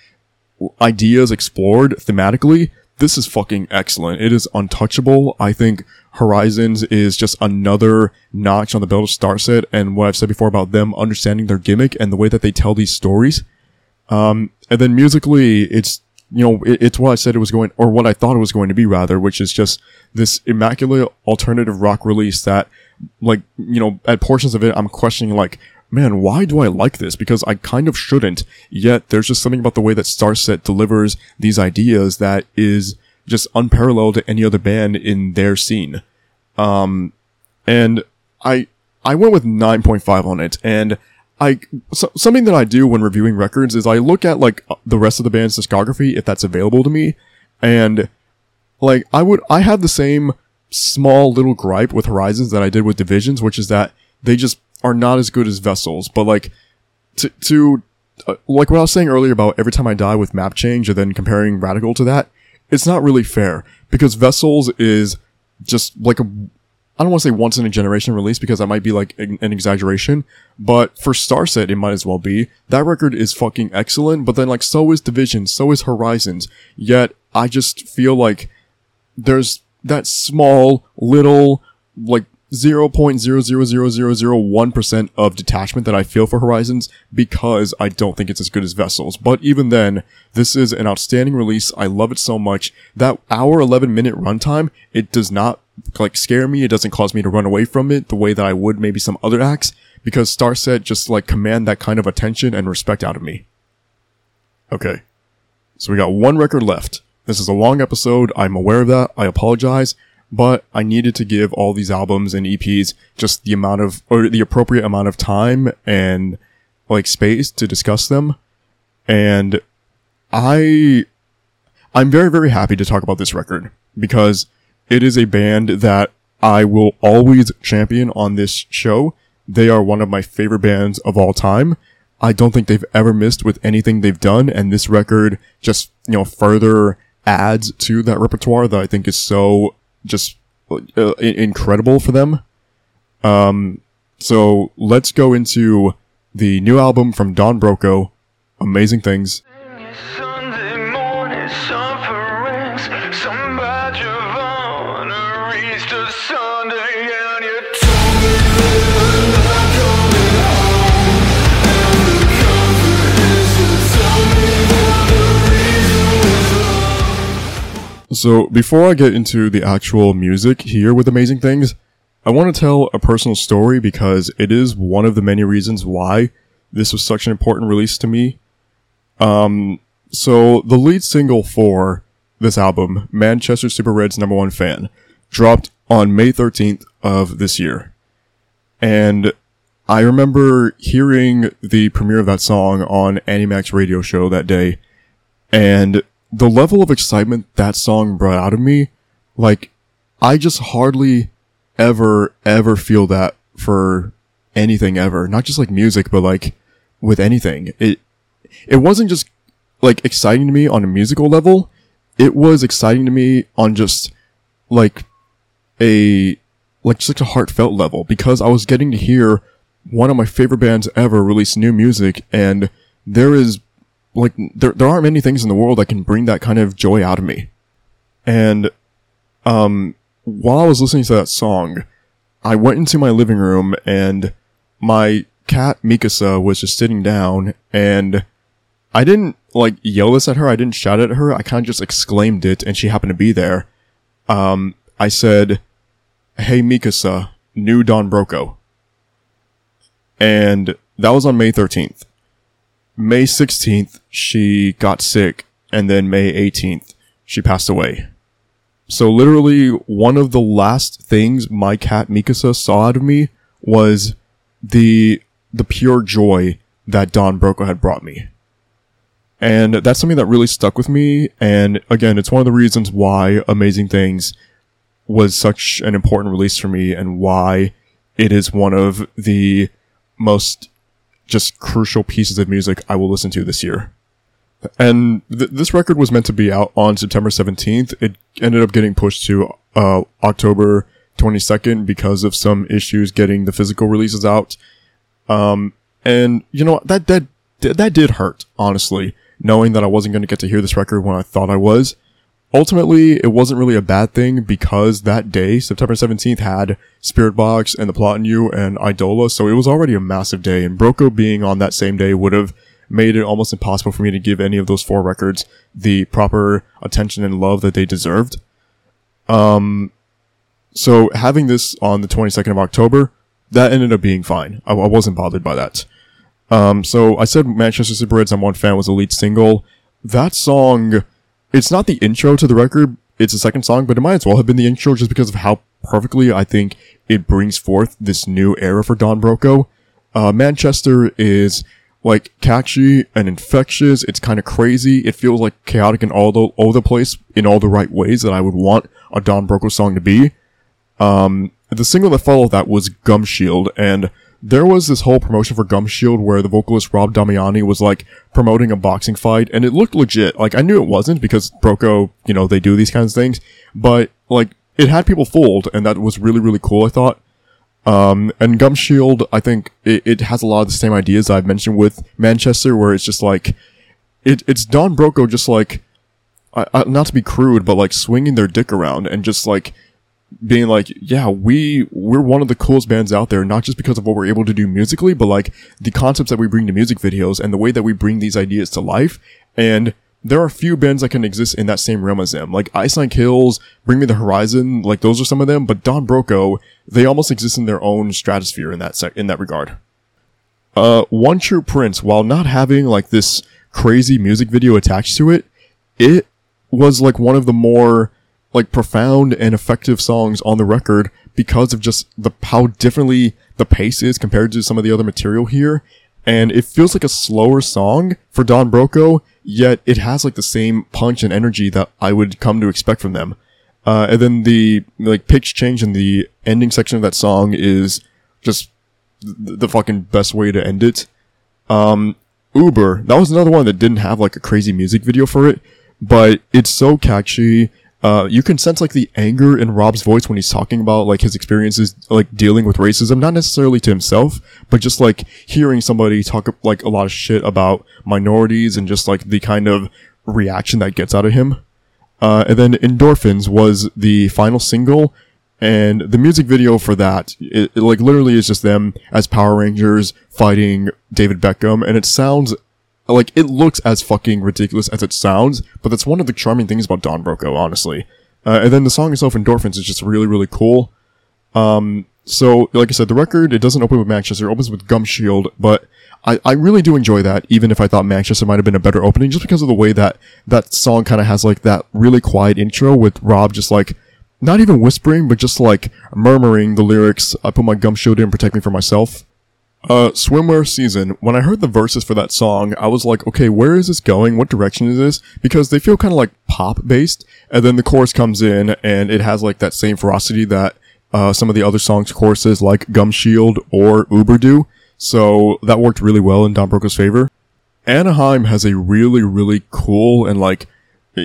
ideas explored thematically, this is fucking excellent. It is untouchable. I think Horizons is just another notch on the belt of Starset and what I've said before about them understanding their gimmick and the way that they tell these stories. Um, and then musically, it's, you know, it, it's what I said it was going, or what I thought it was going to be rather, which is just this immaculate alternative rock release that, like, you know, at portions of it, I'm questioning like, man, why do I like this? Because I kind of shouldn't. Yet there's just something about the way that Starset delivers these ideas that is just unparalleled to any other band in their scene. Um, and I, I went with 9.5 on it and I, so, something that I do when reviewing records is I look at like the rest of the band's discography if that's available to me. And like I would, I had the same small little gripe with Horizons that I did with Divisions, which is that they just are not as good as Vessels. But like to, to, uh, like what I was saying earlier about every time I die with map change and then comparing Radical to that, it's not really fair because Vessels is just like a, I don't want to say once in a generation release because that might be like an exaggeration, but for Starset, it might as well be. That record is fucking excellent, but then like so is Division, so is Horizons. Yet I just feel like there's that small little like 0.00001% of detachment that I feel for Horizons because I don't think it's as good as Vessels. But even then, this is an outstanding release. I love it so much. That hour 11 minute runtime, it does not like scare me. It doesn't cause me to run away from it the way that I would maybe some other acts because Starset just like command that kind of attention and respect out of me. Okay. So we got one record left. This is a long episode. I'm aware of that. I apologize, but I needed to give all these albums and EPs just the amount of, or the appropriate amount of time and like space to discuss them. And I, I'm very, very happy to talk about this record because it is a band that I will always champion on this show. They are one of my favorite bands of all time. I don't think they've ever missed with anything they've done, and this record just, you know, further adds to that repertoire that I think is so just uh, incredible for them. Um, so let's go into the new album from Don Broco, Amazing Things. Sunday morning sufferings. So, before I get into the actual music here with Amazing Things, I want to tell a personal story because it is one of the many reasons why this was such an important release to me. Um, so the lead single for this album, Manchester Super Reds number one fan, dropped on May 13th of this year. And I remember hearing the premiere of that song on Annie Mac's radio show that day, and the level of excitement that song brought out of me, like, I just hardly ever, ever feel that for anything ever. Not just like music, but like with anything. It, it wasn't just like exciting to me on a musical level. It was exciting to me on just like a, like just like a heartfelt level because I was getting to hear one of my favorite bands ever release new music and there is like there there aren't many things in the world that can bring that kind of joy out of me. And um while I was listening to that song, I went into my living room and my cat Mikasa was just sitting down and I didn't like yell this at her, I didn't shout at her, I kind of just exclaimed it and she happened to be there. Um I said, "Hey Mikasa, new Don Broco." And that was on May 13th. May 16th, she got sick, and then May 18th, she passed away. So literally, one of the last things my cat Mikasa saw out of me was the, the pure joy that Don Broco had brought me. And that's something that really stuck with me, and again, it's one of the reasons why Amazing Things was such an important release for me, and why it is one of the most just crucial pieces of music I will listen to this year. And th- this record was meant to be out on September 17th. It ended up getting pushed to uh, October 22nd because of some issues getting the physical releases out. Um, and you know that that that did hurt, honestly, knowing that I wasn't going to get to hear this record when I thought I was. Ultimately, it wasn't really a bad thing because that day, September 17th, had Spiritbox and The Plot in You and Idola, so it was already a massive day, and Broco being on that same day would have made it almost impossible for me to give any of those four records the proper attention and love that they deserved. Um, so having this on the 22nd of October, that ended up being fine. I, I wasn't bothered by that. Um, so I said Manchester Super Reds I'm One Fan was the lead single. That song, it's not the intro to the record, it's the second song, but it might as well have been the intro just because of how perfectly I think it brings forth this new era for Don Broco. Uh, Manchester is like catchy and infectious. It's kind of crazy. It feels like chaotic and all the, all the place in all the right ways that I would want a Don Broco song to be. Um, the single that followed that was Gum Shield, and there was this whole promotion for Gum Shield where the vocalist Rob Damiani was like promoting a boxing fight, and it looked legit. Like I knew it wasn't because Broco, you know, they do these kinds of things, but like it had people fooled, and that was really really cool. I thought. Um, and Gum Shield, I think it, it has a lot of the same ideas I've mentioned with Manchester, where it's just like, it, it's Don Broco just like, I, I, not to be crude, but like swinging their dick around and just like being like, yeah, we we're one of the coolest bands out there, not just because of what we're able to do musically, but like the concepts that we bring to music videos and the way that we bring these ideas to life. And there are few bands that can exist in that same realm as them. Like Ice Nine Kills, Bring Me the Horizon, like those are some of them, but Don Broco, they almost exist in their own stratosphere in that in that regard. Uh, One True Prince, while not having like this crazy music video attached to it, it was like one of the more like profound and effective songs on the record because of just the how differently the pace is compared to some of the other material here. And it feels like a slower song for Don Broco, yet it has like the same punch and energy that I would come to expect from them. Uh, and then the like pitch change in the ending section of that song is just th- the fucking best way to end it. Um, Uber, that was another one that didn't have like a crazy music video for it, but it's so catchy. Uh, you can sense like the anger in Rob's voice when he's talking about like his experiences like dealing with racism, not necessarily to himself, but just like hearing somebody talk like a lot of shit about minorities and just like the kind of reaction that gets out of him. Uh, and then Endorphins was the final single, And the music video for that, it, it, like literally is just them as Power Rangers fighting David Beckham, and it sounds like it looks as fucking ridiculous as it sounds, but that's one of the charming things about Don Broco, honestly. Uh, and then the song itself, Endorphins, is just really, really cool. Um, so, like I said, the record, it doesn't open with Manchester, it opens with Gum Shield, but I, I really do enjoy that, even if I thought Manchester might have been a better opening, just because of the way that that song kind of has like that really quiet intro with Rob just like, not even whispering, but just like murmuring the lyrics, I put my gum shield in, protect me from myself. Uh, swimwear season. When I heard the verses for that song, I was like, okay, where is this going? What direction is this? Because they feel kind of like pop based, and then the chorus comes in, and it has like that same ferocity that uh, some of the other songs' choruses, like Gum Shield or Uber do. So that worked really well in Don Broco's favor. Anaheim has a really, really cool and like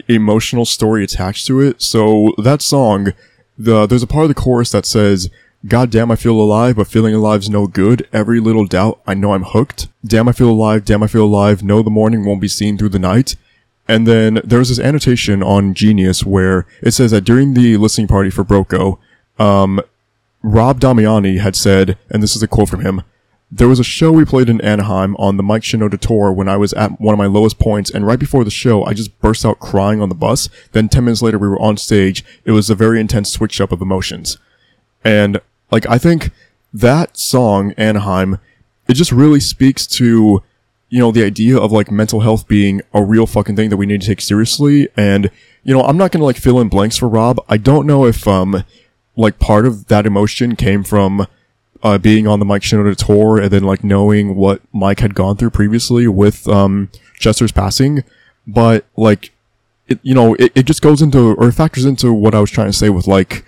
emotional story attached to it. So that song, the there's a part of the chorus that says, "God damn, I feel alive, but feeling alive's no good. Every little doubt, I know I'm hooked. Damn, I feel alive. Damn, I feel alive. No, the morning won't be seen through the night." And then there's this annotation on Genius where it says that during the listening party for Broco, um, Rob Damiani had said, and this is a quote from him, there was a show we played in Anaheim on the Mike Shinoda tour when I was at one of my lowest points, and right before the show, I just burst out crying on the bus. Then 10 minutes later, we were on stage. It was a very intense switch up of emotions. And, like, I think that song, Anaheim, it just really speaks to, you know, the idea of, like, mental health being a real fucking thing that we need to take seriously. And, you know, I'm not gonna, like, fill in blanks for Rob. I don't know if, um, like, part of that emotion came from, uh, being on the Mike Shinoda tour and then like knowing what Mike had gone through previously with um, Chester's passing, but like it, you know, it, it just goes into or factors into what I was trying to say with like,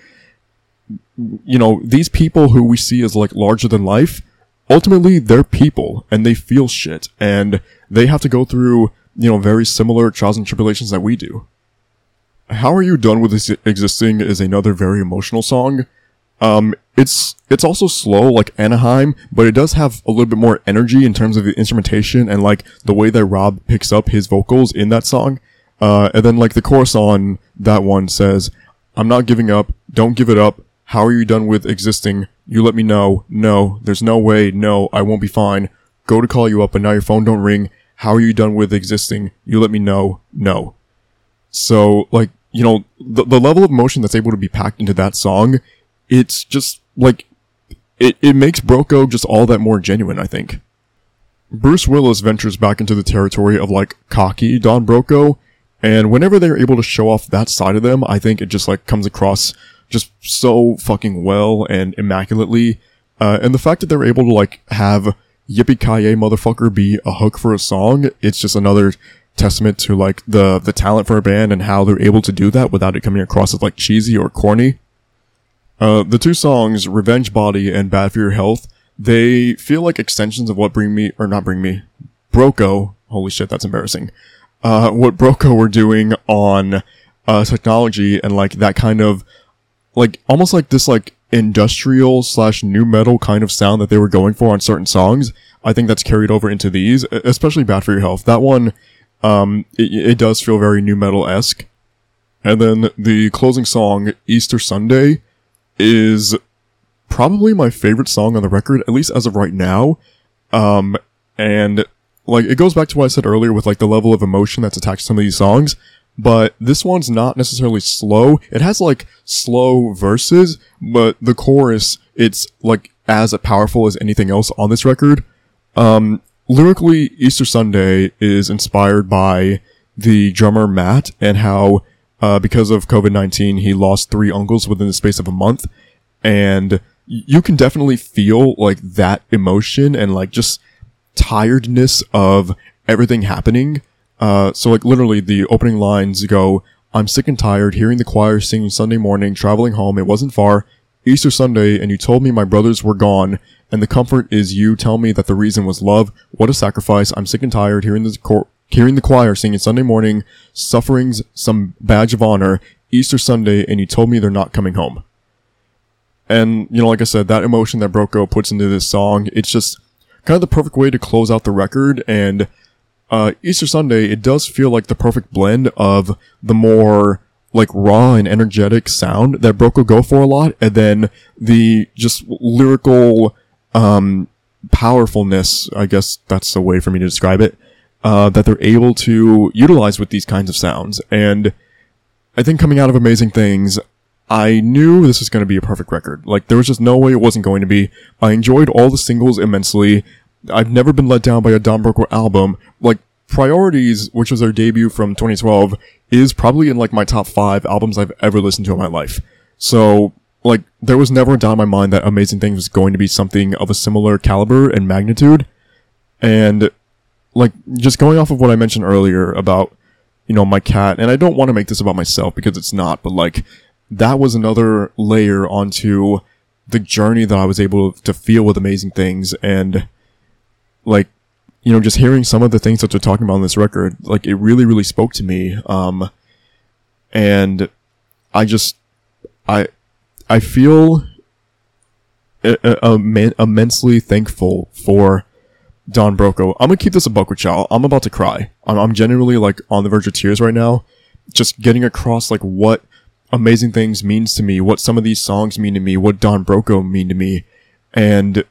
you know, these people who we see as like larger than life, ultimately they're people and they feel shit and they have to go through you know very similar trials and tribulations that we do. How are you done with this existing is another very emotional song. Um, it's it's also slow like Anaheim, but it does have a little bit more energy in terms of the instrumentation and like the way that Rob picks up his vocals in that song. Uh, and then like the chorus on that one says, "I'm not giving up. Don't give it up. How are you done with existing? You let me know. No, there's no way. No, I won't be fine. Go to call you up, but now your phone don't ring. How are you done with existing? You let me know. No." So like you know the the level of emotion that's able to be packed into that song it's just like it, it makes Broco just all that more genuine, I think. Bruce Willis ventures back into the territory of like cocky Don Broco, and whenever they're able to show off that side of them, I think it just like comes across just so fucking well and immaculately. Uh, and the fact that they're able to like have Yippee Ki motherfucker be a hook for a song, it's just another testament to like the the talent for a band and how they're able to do that without it coming across as like cheesy or corny. Uh, the two songs, Revenge Body and Bad for Your Health, they feel like extensions of what Bring Me, or not Bring Me, Broco, holy shit, that's embarrassing, uh, what Broco were doing on, uh, technology and like that kind of, like, almost like this like industrial slash nu metal kind of sound that they were going for on certain songs. I think that's carried over into these, especially Bad for Your Health. That one, um, it, it does feel very nu metal-esque. And then the closing song, Easter Sunday, is probably my favorite song on the record, at least as of right now. Um, and like it goes back to what I said earlier with like the level of emotion that's attached to some of these songs. But this one's not necessarily slow. It has like slow verses, but the chorus, it's like as powerful as anything else on this record. Um, lyrically, Easter Sunday is inspired by the drummer Matt and how uh, because of COVID 19, he lost three uncles within the space of a month. And you can definitely feel like that emotion and like just tiredness of everything happening. Uh, so like literally the opening lines go, I'm sick and tired hearing the choir singing Sunday morning, traveling home. It wasn't far. Easter Sunday, and you told me my brothers were gone, and the comfort is you tell me that the reason was love. What a sacrifice. I'm sick and tired hearing the cor- hearing the choir singing Sunday morning, sufferings, some badge of honor, Easter Sunday, and you told me they're not coming home. And, you know, like I said, that emotion that Broco puts into this song, it's just kind of the perfect way to close out the record. And, uh, Easter Sunday, it does feel like the perfect blend of the more, like raw and energetic sound that Broco go for a lot, and then the just lyrical um powerfulness, I guess that's a way for me to describe it, uh, that they're able to utilize with these kinds of sounds. And I think coming out of Amazing Things, I knew this was going to be a perfect record. Like, there was just no way it wasn't going to be. I enjoyed all the singles immensely. I've never been let down by a Don Broco album. Priorities, which was their debut from 2012, is probably in like my top five albums I've ever listened to in my life. So, like, there was never a doubt in my mind that Amazing Things was going to be something of a similar caliber and magnitude. And, like, just going off of what I mentioned earlier about, you know, my cat, and I don't want to make this about myself because it's not, but like, that was another layer onto the journey that I was able to feel with Amazing Things. And, like, you know, just hearing some of the things that they're talking about on this record, like, it really, really spoke to me. Um, and I just, I, I feel uh, uh, immen- immensely thankful for Don Broco. I'm gonna keep this a buck with y'all. I'm about to cry. I'm, I'm genuinely like on the verge of tears right now. Just getting across like what amazing things means to me, what some of these songs mean to me, what Don Broco mean to me, and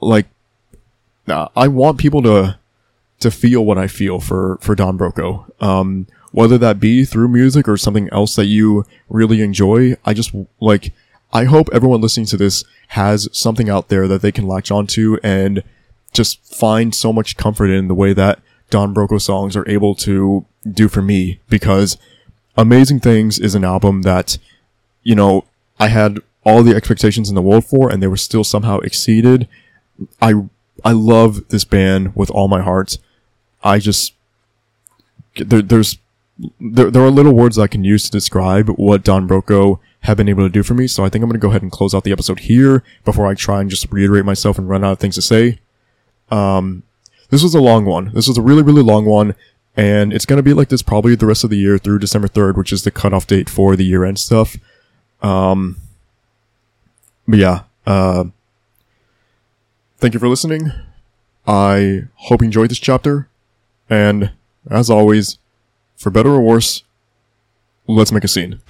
like I want people to to feel what I feel for for Don Broco. Um, whether that be through music or something else that you really enjoy. I just like I hope everyone listening to this has something out there that they can latch onto and just find so much comfort in the way that Don Broco songs are able to do for me because Amazing Things is an album that, you know, I had all the expectations in the world for and they were still somehow exceeded. I, I love this band with all my heart. I just, there, there's, there, there are little words I can use to describe what Don Broco have been able to do for me. So I think I'm going to go ahead and close out the episode here before I try and just reiterate myself and run out of things to say. Um, this was a long one. This was a really, really long one. And it's going to be like this probably the rest of the year through December 3rd, which is the cutoff date for the year end stuff. Um, but yeah, uh, thank you for listening. I hope you enjoyed this chapter. And as always, for better or worse, let's make a scene.